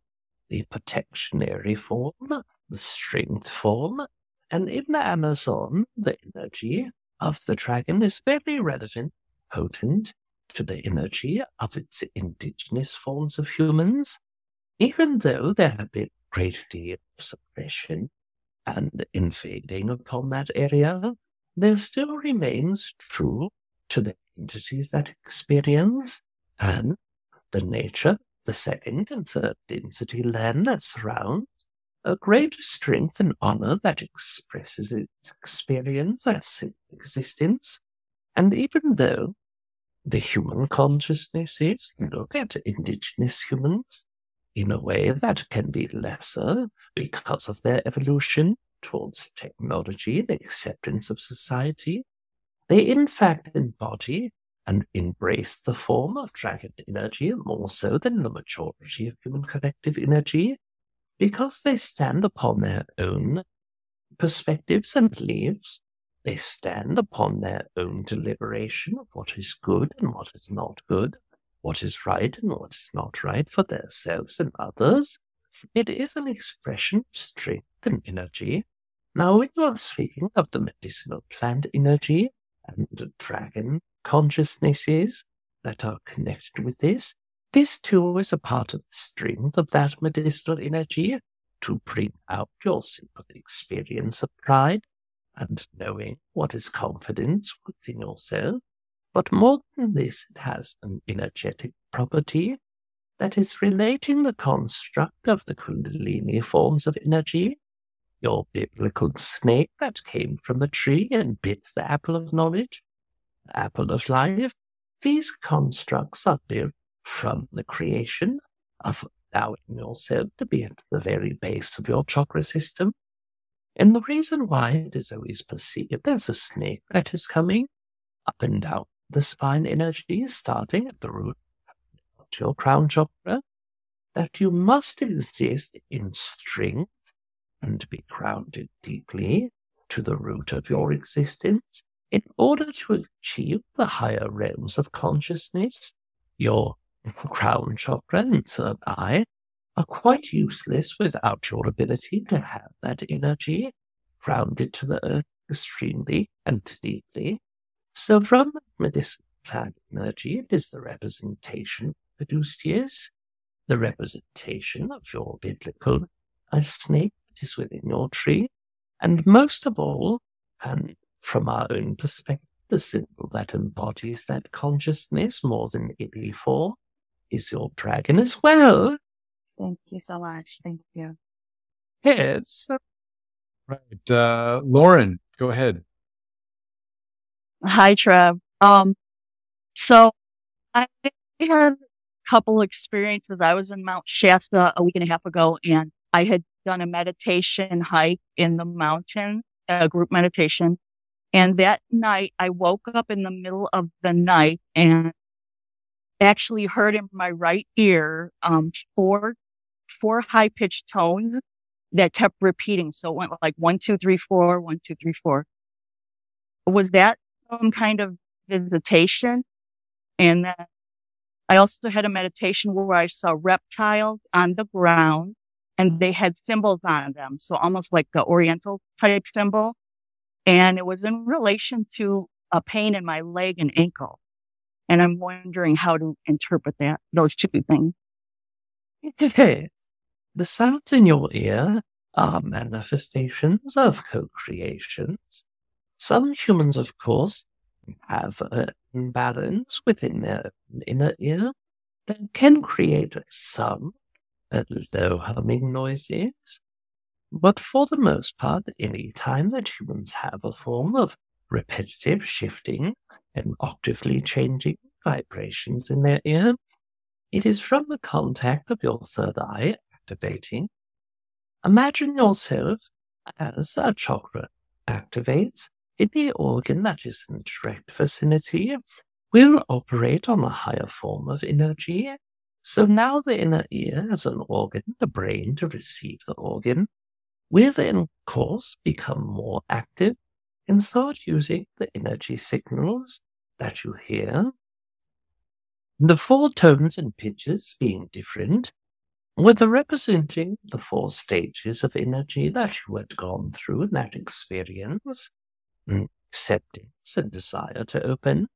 the protectionary form, the strength form, and in the Amazon, the energy of the dragon. Is very relevant, potent to the energy of its indigenous forms of humans, even though there have been a great deal of suppression and invading upon that area, there still remains true to the entities that experience and the nature, the second and third density land that surrounds a great strength and honor that expresses its experience as existence. And even though the human consciousness is look at indigenous humans in a way that can be lesser because of their evolution towards technology and acceptance of society. They in fact embody and embrace the form of dragon energy more so than the majority of human collective energy because they stand upon their own perspectives and beliefs they stand upon their own deliberation of what is good and what is not good, what is right and what is not right for themselves and others. It is an expression of strength and energy. Now, when you are speaking of the medicinal plant energy and the dragon consciousnesses that are connected with this, this too is a part of the strength of that medicinal energy to bring out your simple experience of pride and knowing what is confidence within yourself. But more than this, it has an energetic property that is relating the construct of the Kundalini forms of energy your biblical snake that came from the tree and bit the apple of knowledge, the apple of life. These constructs are built from the creation of allowing yourself to be at the very base of your chakra system. And the reason why it is always perceived as a snake that is coming up and down the spine energy, is starting at the root of your crown chakra, that you must exist in strength and be grounded deeply to the root of your existence in order to achieve the higher realms of consciousness. Your crown chakra and eye are quite useless without your ability to have that energy grounded to the earth extremely and deeply. So from medicinal plant energy, it is the representation produced yes, the representation of your biblical a snake that is within your tree, and most of all, and from our own perspective, the symbol that embodies that consciousness more than any before is your dragon as well. Thank you so much. Thank you. Yes. Right. Uh, Lauren, go ahead. Hi, Treb. Um, so I had a couple experiences. I was in Mount Shasta a week and a half ago and I had done a meditation hike in the mountain, a group meditation. And that night I woke up in the middle of the night and actually heard in my right ear, um, four, four high pitched tones that kept repeating. So it went like one, two, three, four, one, two, three, four. Was that some kind of visitation? And then I also had a meditation where I saw reptiles on the ground and they had symbols on them. So almost like the Oriental type symbol. And it was in relation to a pain in my leg and ankle. And I'm wondering how to interpret that, those two things. the sounds in your ear are manifestations of co-creations. Some humans, of course, have an imbalance within their inner ear that can create some low humming noises. But for the most part, any time that humans have a form of repetitive shifting and octavely changing vibrations in their ear, it is from the contact of your third eye activating. Imagine yourself as a chakra activates in the organ that is in direct vicinity will operate on a higher form of energy. So now the inner ear as an organ, the brain to receive the organ, will then, of course, become more active and start using the energy signals that you hear. The four tones and pitches being different, with representing the four stages of energy that you had gone through in that experience, mm, acceptance and desire to open,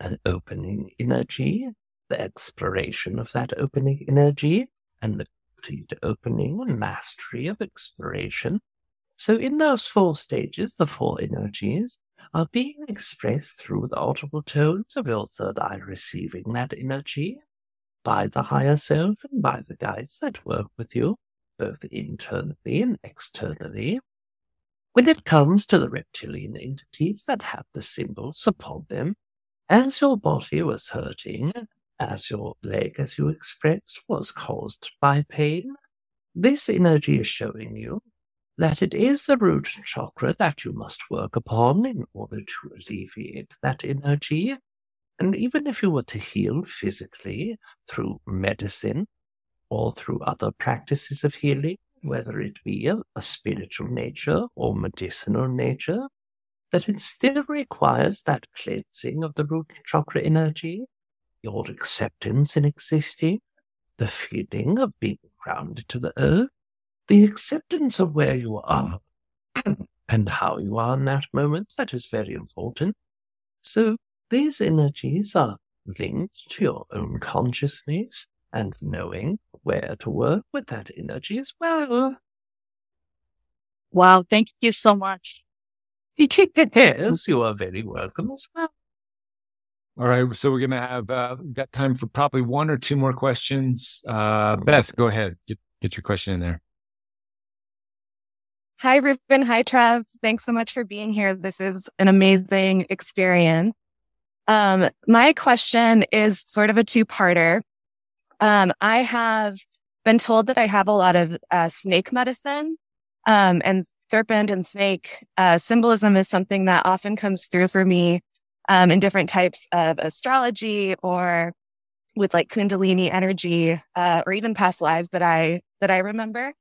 an opening energy, the exploration of that opening energy, and the complete opening and mastery of exploration. So in those four stages, the four energies are being expressed through the audible tones of your third eye receiving that energy by the higher self and by the guides that work with you, both internally and externally. When it comes to the reptilian entities that have the symbols upon them, as your body was hurting, as your leg, as you expressed, was caused by pain, this energy is showing you that it is the root chakra that you must work upon in order to alleviate that energy. And even if you were to heal physically through medicine or through other practices of healing, whether it be a, a spiritual nature or medicinal nature, that it still requires that cleansing of the root chakra energy, your acceptance in existing, the feeling of being grounded to the earth, the acceptance of where you are and how you are in that moment, that is very important. So these energies are linked to your own consciousness and knowing where to work with that energy as well. Wow. Thank you so much. Yes, you are very welcome as well. All right. So we're going to have, uh, got time for probably one or two more questions. Uh, Beth, go ahead. Get, get your question in there. Hi, Reuben. Hi, Treb. Thanks so much for being here. This is an amazing experience. Um, my question is sort of a two parter. Um, I have been told that I have a lot of uh, snake medicine. Um, and serpent and snake uh, symbolism is something that often comes through for me um, in different types of astrology or with like kundalini energy uh, or even past lives that I that I remember.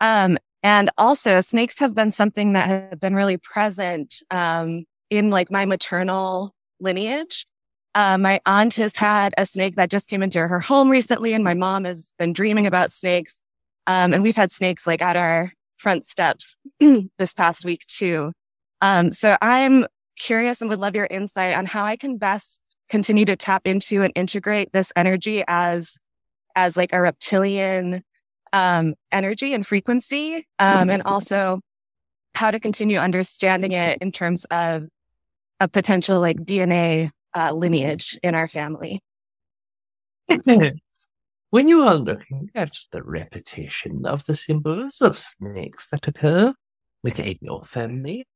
Um, and also, snakes have been something that have been really present um, in like my maternal lineage. Uh, my aunt has had a snake that just came into her home recently, and my mom has been dreaming about snakes. Um, and we've had snakes like at our front steps this past week too. Um, so I'm curious and would love your insight on how I can best continue to tap into and integrate this energy as as like a reptilian um, energy and frequency, um, and also how to continue understanding it in terms of a potential like DNA uh, lineage in our family. when you are looking at the repetition of the symbols of snakes that occur within your family,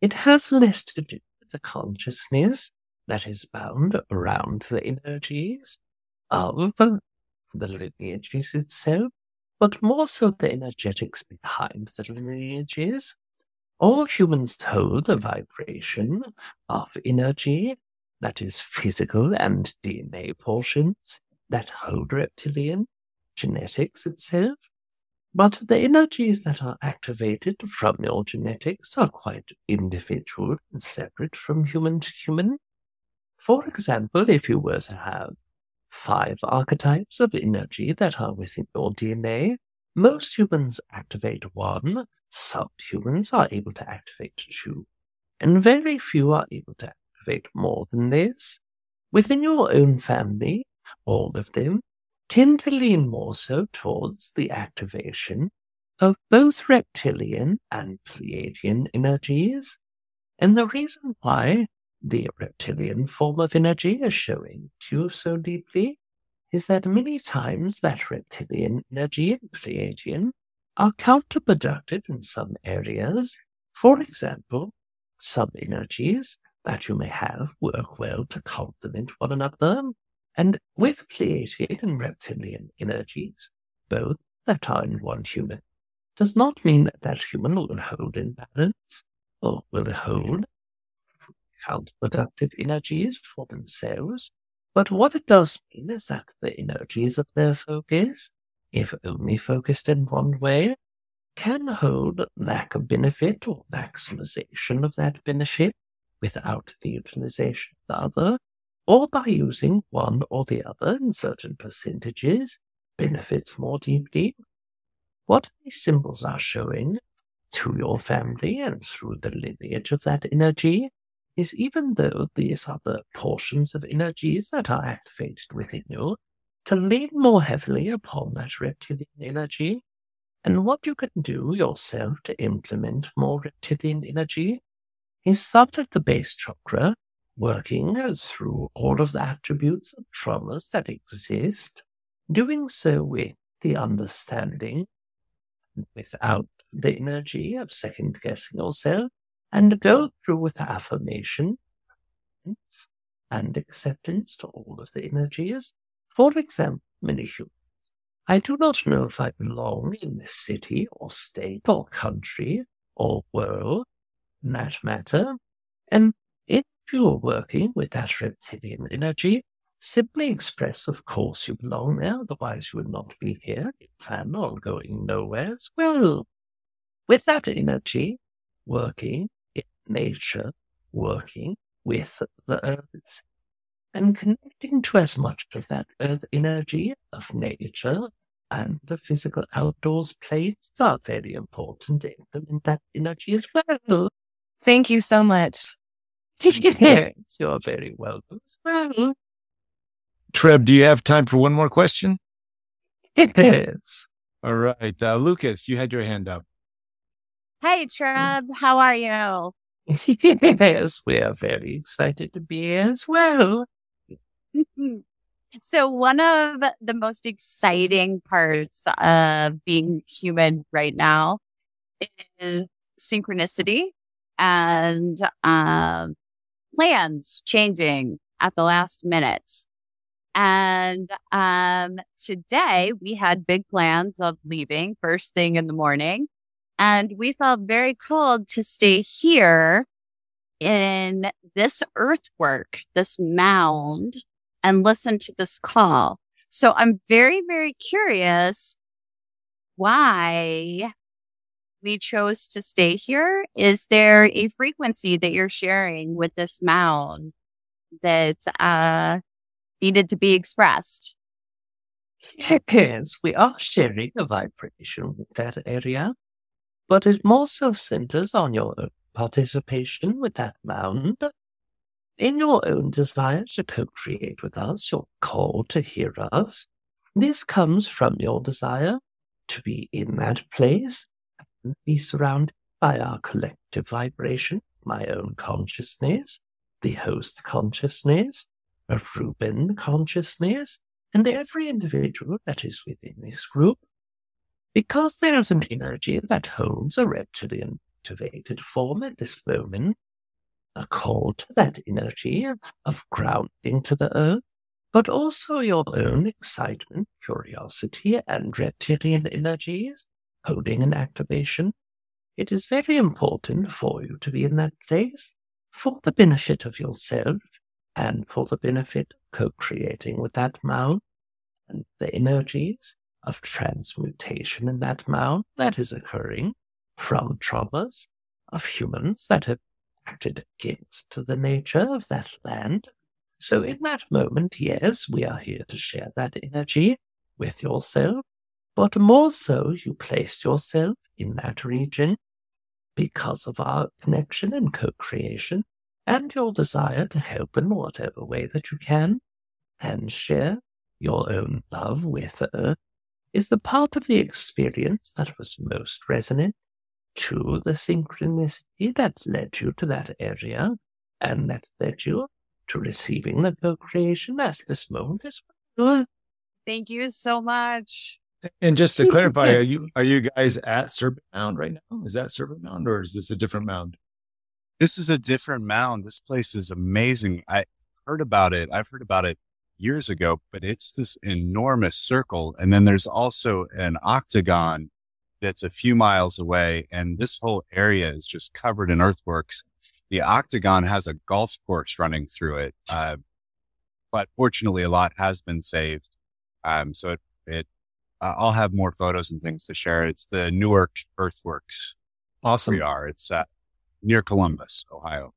it has less to do with the consciousness that is bound around the energies of the lineages itself but more so the energetics behind the lineages. All humans hold a vibration of energy that is physical and DNA portions that hold reptilian genetics itself. But the energies that are activated from your genetics are quite individual and separate from human to human. For example, if you were to have five archetypes of energy that are within your DNA. Most humans activate one, some humans are able to activate two, and very few are able to activate more than this. Within your own family, all of them tend to lean more so towards the activation of both reptilian and Pleiadian energies. And the reason why the reptilian form of energy is showing to you so deeply is that many times that reptilian energy and Pleiadian are counterproductive in some areas. For example, some energies that you may have work well to complement one another. And with Pleiadian and reptilian energies, both that are in one human, does not mean that that human will hold in balance or will hold counterproductive energies for themselves. But what it does mean is that the energies of their focus, if only focused in one way, can hold lack of benefit or maximization of that benefit without the utilization of the other, or by using one or the other in certain percentages, benefits more deeply. What these symbols are showing to your family and through the lineage of that energy is even though these are the portions of energies that are activated within you, to lean more heavily upon that reptilian energy. And what you can do yourself to implement more reptilian energy is start at the base chakra, working through all of the attributes of traumas that exist, doing so with the understanding, without the energy of second guessing yourself, and go through with affirmation and acceptance to all of the energies. For example, many humans. I do not know if I belong in this city or state or country or world, in that matter. And if you're working with that reptilian energy, simply express, of course, you belong there, otherwise you would not be here. You plan on going nowhere as well. With that energy working nature working with the earth and connecting to as much of that earth energy of nature and the physical outdoors plates are very important to implement that energy as well. Thank you so much. yes, you're very welcome as well. Treb, do you have time for one more question? Yes. All right. Uh, Lucas, you had your hand up. Hey, Treb. How are you? yes, we are very excited to be here as well. so, one of the most exciting parts of being human right now is synchronicity and um, plans changing at the last minute. And um, today we had big plans of leaving first thing in the morning. And we felt very called to stay here in this earthwork, this mound, and listen to this call. So I'm very, very curious why we chose to stay here. Is there a frequency that you're sharing with this mound that uh, needed to be expressed? Yes, we are sharing a vibration with that area, but it more so centers on your own participation with that mound. In your own desire to co-create with us, your call to hear us, this comes from your desire to be in that place and be surrounded by our collective vibration, my own consciousness, the host consciousness, a Reuben consciousness, and every individual that is within this group. Because there is an energy that holds a reptilian activated form at this moment, a call to that energy of grounding to the earth, but also your own excitement, curiosity, and reptilian energies holding an activation. It is very important for you to be in that place for the benefit of yourself and for the benefit of co-creating with that mound and the energies of transmutation in that mound that is occurring from traumas of humans that have acted against the nature of that land. So in that moment, yes, we are here to share that energy with yourself, but more so you placed yourself in that region because of our connection and co-creation and your desire to help in whatever way that you can and share your own love with her is the part of the experience that was most resonant to the synchronicity that led you to that area and that led you to receiving the co-creation at this moment as well. Thank you so much. And just to clarify, are you are you guys at Serpent Mound right now? Is that Serpent Mound or is this a different mound? This is a different mound. This place is amazing. I heard about it. I've heard about it years ago, but it's this enormous circle. And then there's also an octagon that's a few miles away. And this whole area is just covered in earthworks. The octagon has a golf course running through it. Uh, but fortunately, a lot has been saved. Um, so it, it uh, I'll have more photos and things to share. It's the Newark Earthworks. Awesome. We are. It's uh, near Columbus, Ohio.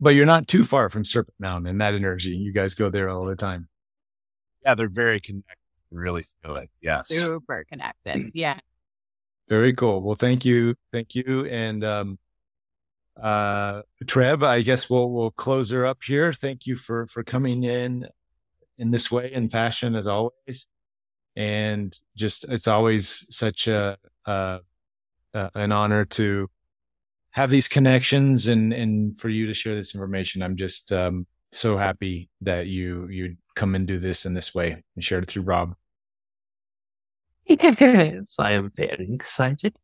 But you're not too far from Serpent Mound and that energy. You guys go there all the time. Yeah, they're very connected. Really feel it. Yes. Super connected. Yeah. Very cool. Well, thank you. Thank you. And, um, uh, Treb, I guess we'll, we'll close her up here. Thank you for, for coming in in this way and fashion as always. And just, it's always such a, uh, uh, an honor to have these connections and, and for you to share this information. I'm just, um, so happy that you, you come and do this in this way and share it through Rob. Yes, I am very excited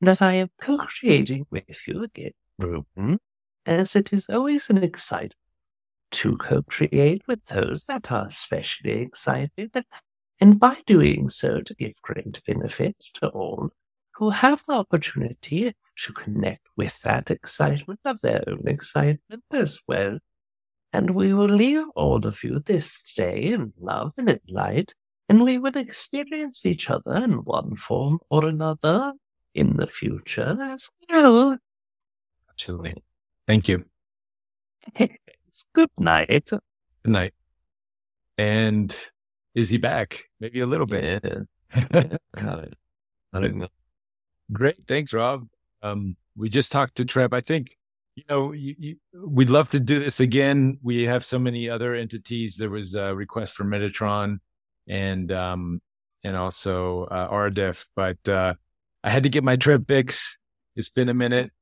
that I am co-creating with you again, Reuben, as it is always an excitement to co-create with those that are especially excited, and by doing so to give great benefit to all who have the opportunity to connect with that excitement of their own excitement as well. And we will leave all of you this day in love and in light, and we will experience each other in one form or another in the future as well. Absolutely. Thank you. Good night. Good night. And is he back? Maybe a little bit. Yeah. Got it. I don't know. Great. Thanks, Rob. Um, we just talked to Treb. I think, you know, you, you, we'd love to do this again. We have so many other entities. There was a request for Metatron and, um, and also, uh, Aridif, but, uh, I had to get my Treb fix. It's been a minute.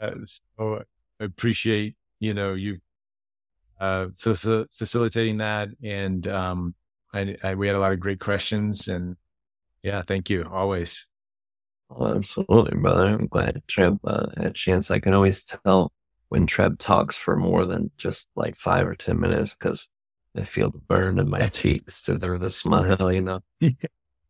Uh, so I appreciate, you know, you, uh, faci- facilitating that. And, um, I, I, we had a lot of great questions and yeah, thank you always. Oh, absolutely, brother. I'm glad Treb uh, had a chance. I can always tell when Treb talks for more than just like five or 10 minutes because I feel the burn in my cheeks to the, smile, you know,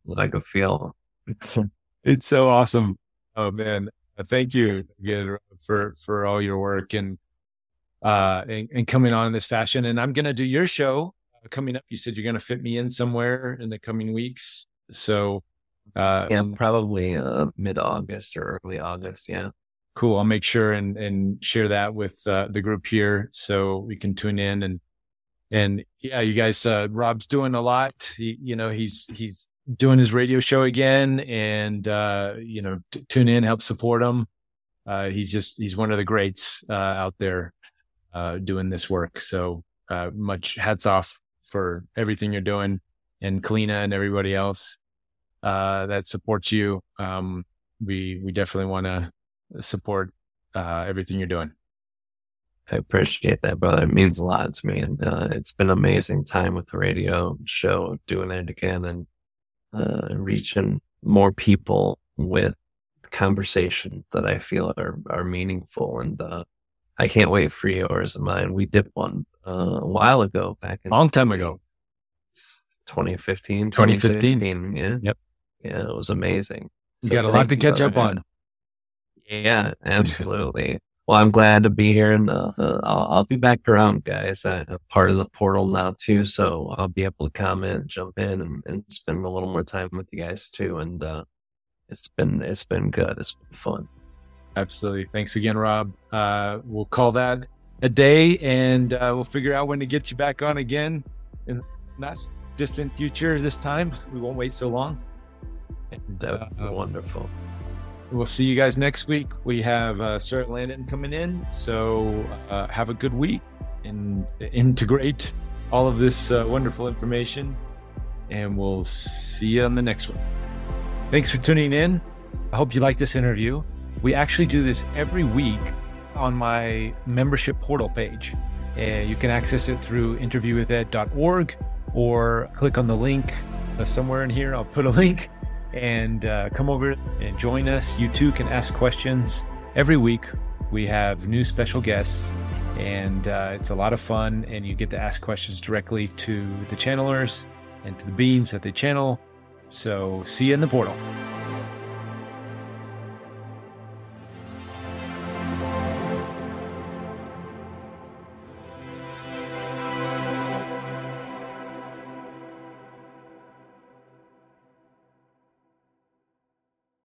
like a feel. it's so awesome. Oh man. Thank you again for, for all your work and, uh, and, and coming on in this fashion. And I'm going to do your show uh, coming up. You said you're going to fit me in somewhere in the coming weeks. So, uh, yeah, probably, uh, mid August or early August. Yeah. Cool. I'll make sure and, and share that with, uh, the group here so we can tune in and, and yeah, you guys, uh, Rob's doing a lot. He, you know, he's, he's doing his radio show again and, uh, you know, t- tune in, help support him. Uh, he's just, he's one of the greats, uh, out there, uh, doing this work. So, uh, much hats off for everything you're doing and Kalina and everybody else, uh, that supports you. Um, we, we definitely want to support, uh, everything you're doing. I appreciate that, brother. It means a lot to me. And uh, it's been an amazing time with the radio show, doing it again and uh, reaching more people with conversations that I feel are, are meaningful. And uh, I can't wait for yours and mine. We did one uh, a while ago, back in long time ago, 2015, 2015. Yeah. Yep. Yeah, it was amazing. You so got a lot to catch up on. Yeah, absolutely. Well, I'm glad to be here, and uh, uh, I'll, I'll, be back around, guys. I'm part of the portal now too, so I'll be able to comment, jump in, and, and spend a little more time with you guys too. And uh, it's been it's been good. It's been fun. Absolutely. Thanks again, Rob. Uh, we'll call that a day, and uh, we'll figure out when to get you back on again in not distant future. This time, we won't wait so long. That would be wonderful. We'll see you guys next week. We have uh, Sarah Landon coming in. So uh, have a good week and integrate all of this uh, wonderful information. And we'll see you on the next one. Thanks for tuning in. I hope you like this interview. We actually do this every week on my membership portal page. And you can access it through interviewwithed.org or click on the link uh, somewhere in here. I'll put a link and uh, come over and join us. You too can ask questions. Every week, we have new special guests, and uh, it's a lot of fun. And you get to ask questions directly to the channelers and to the beings that they channel. So, see you in the portal.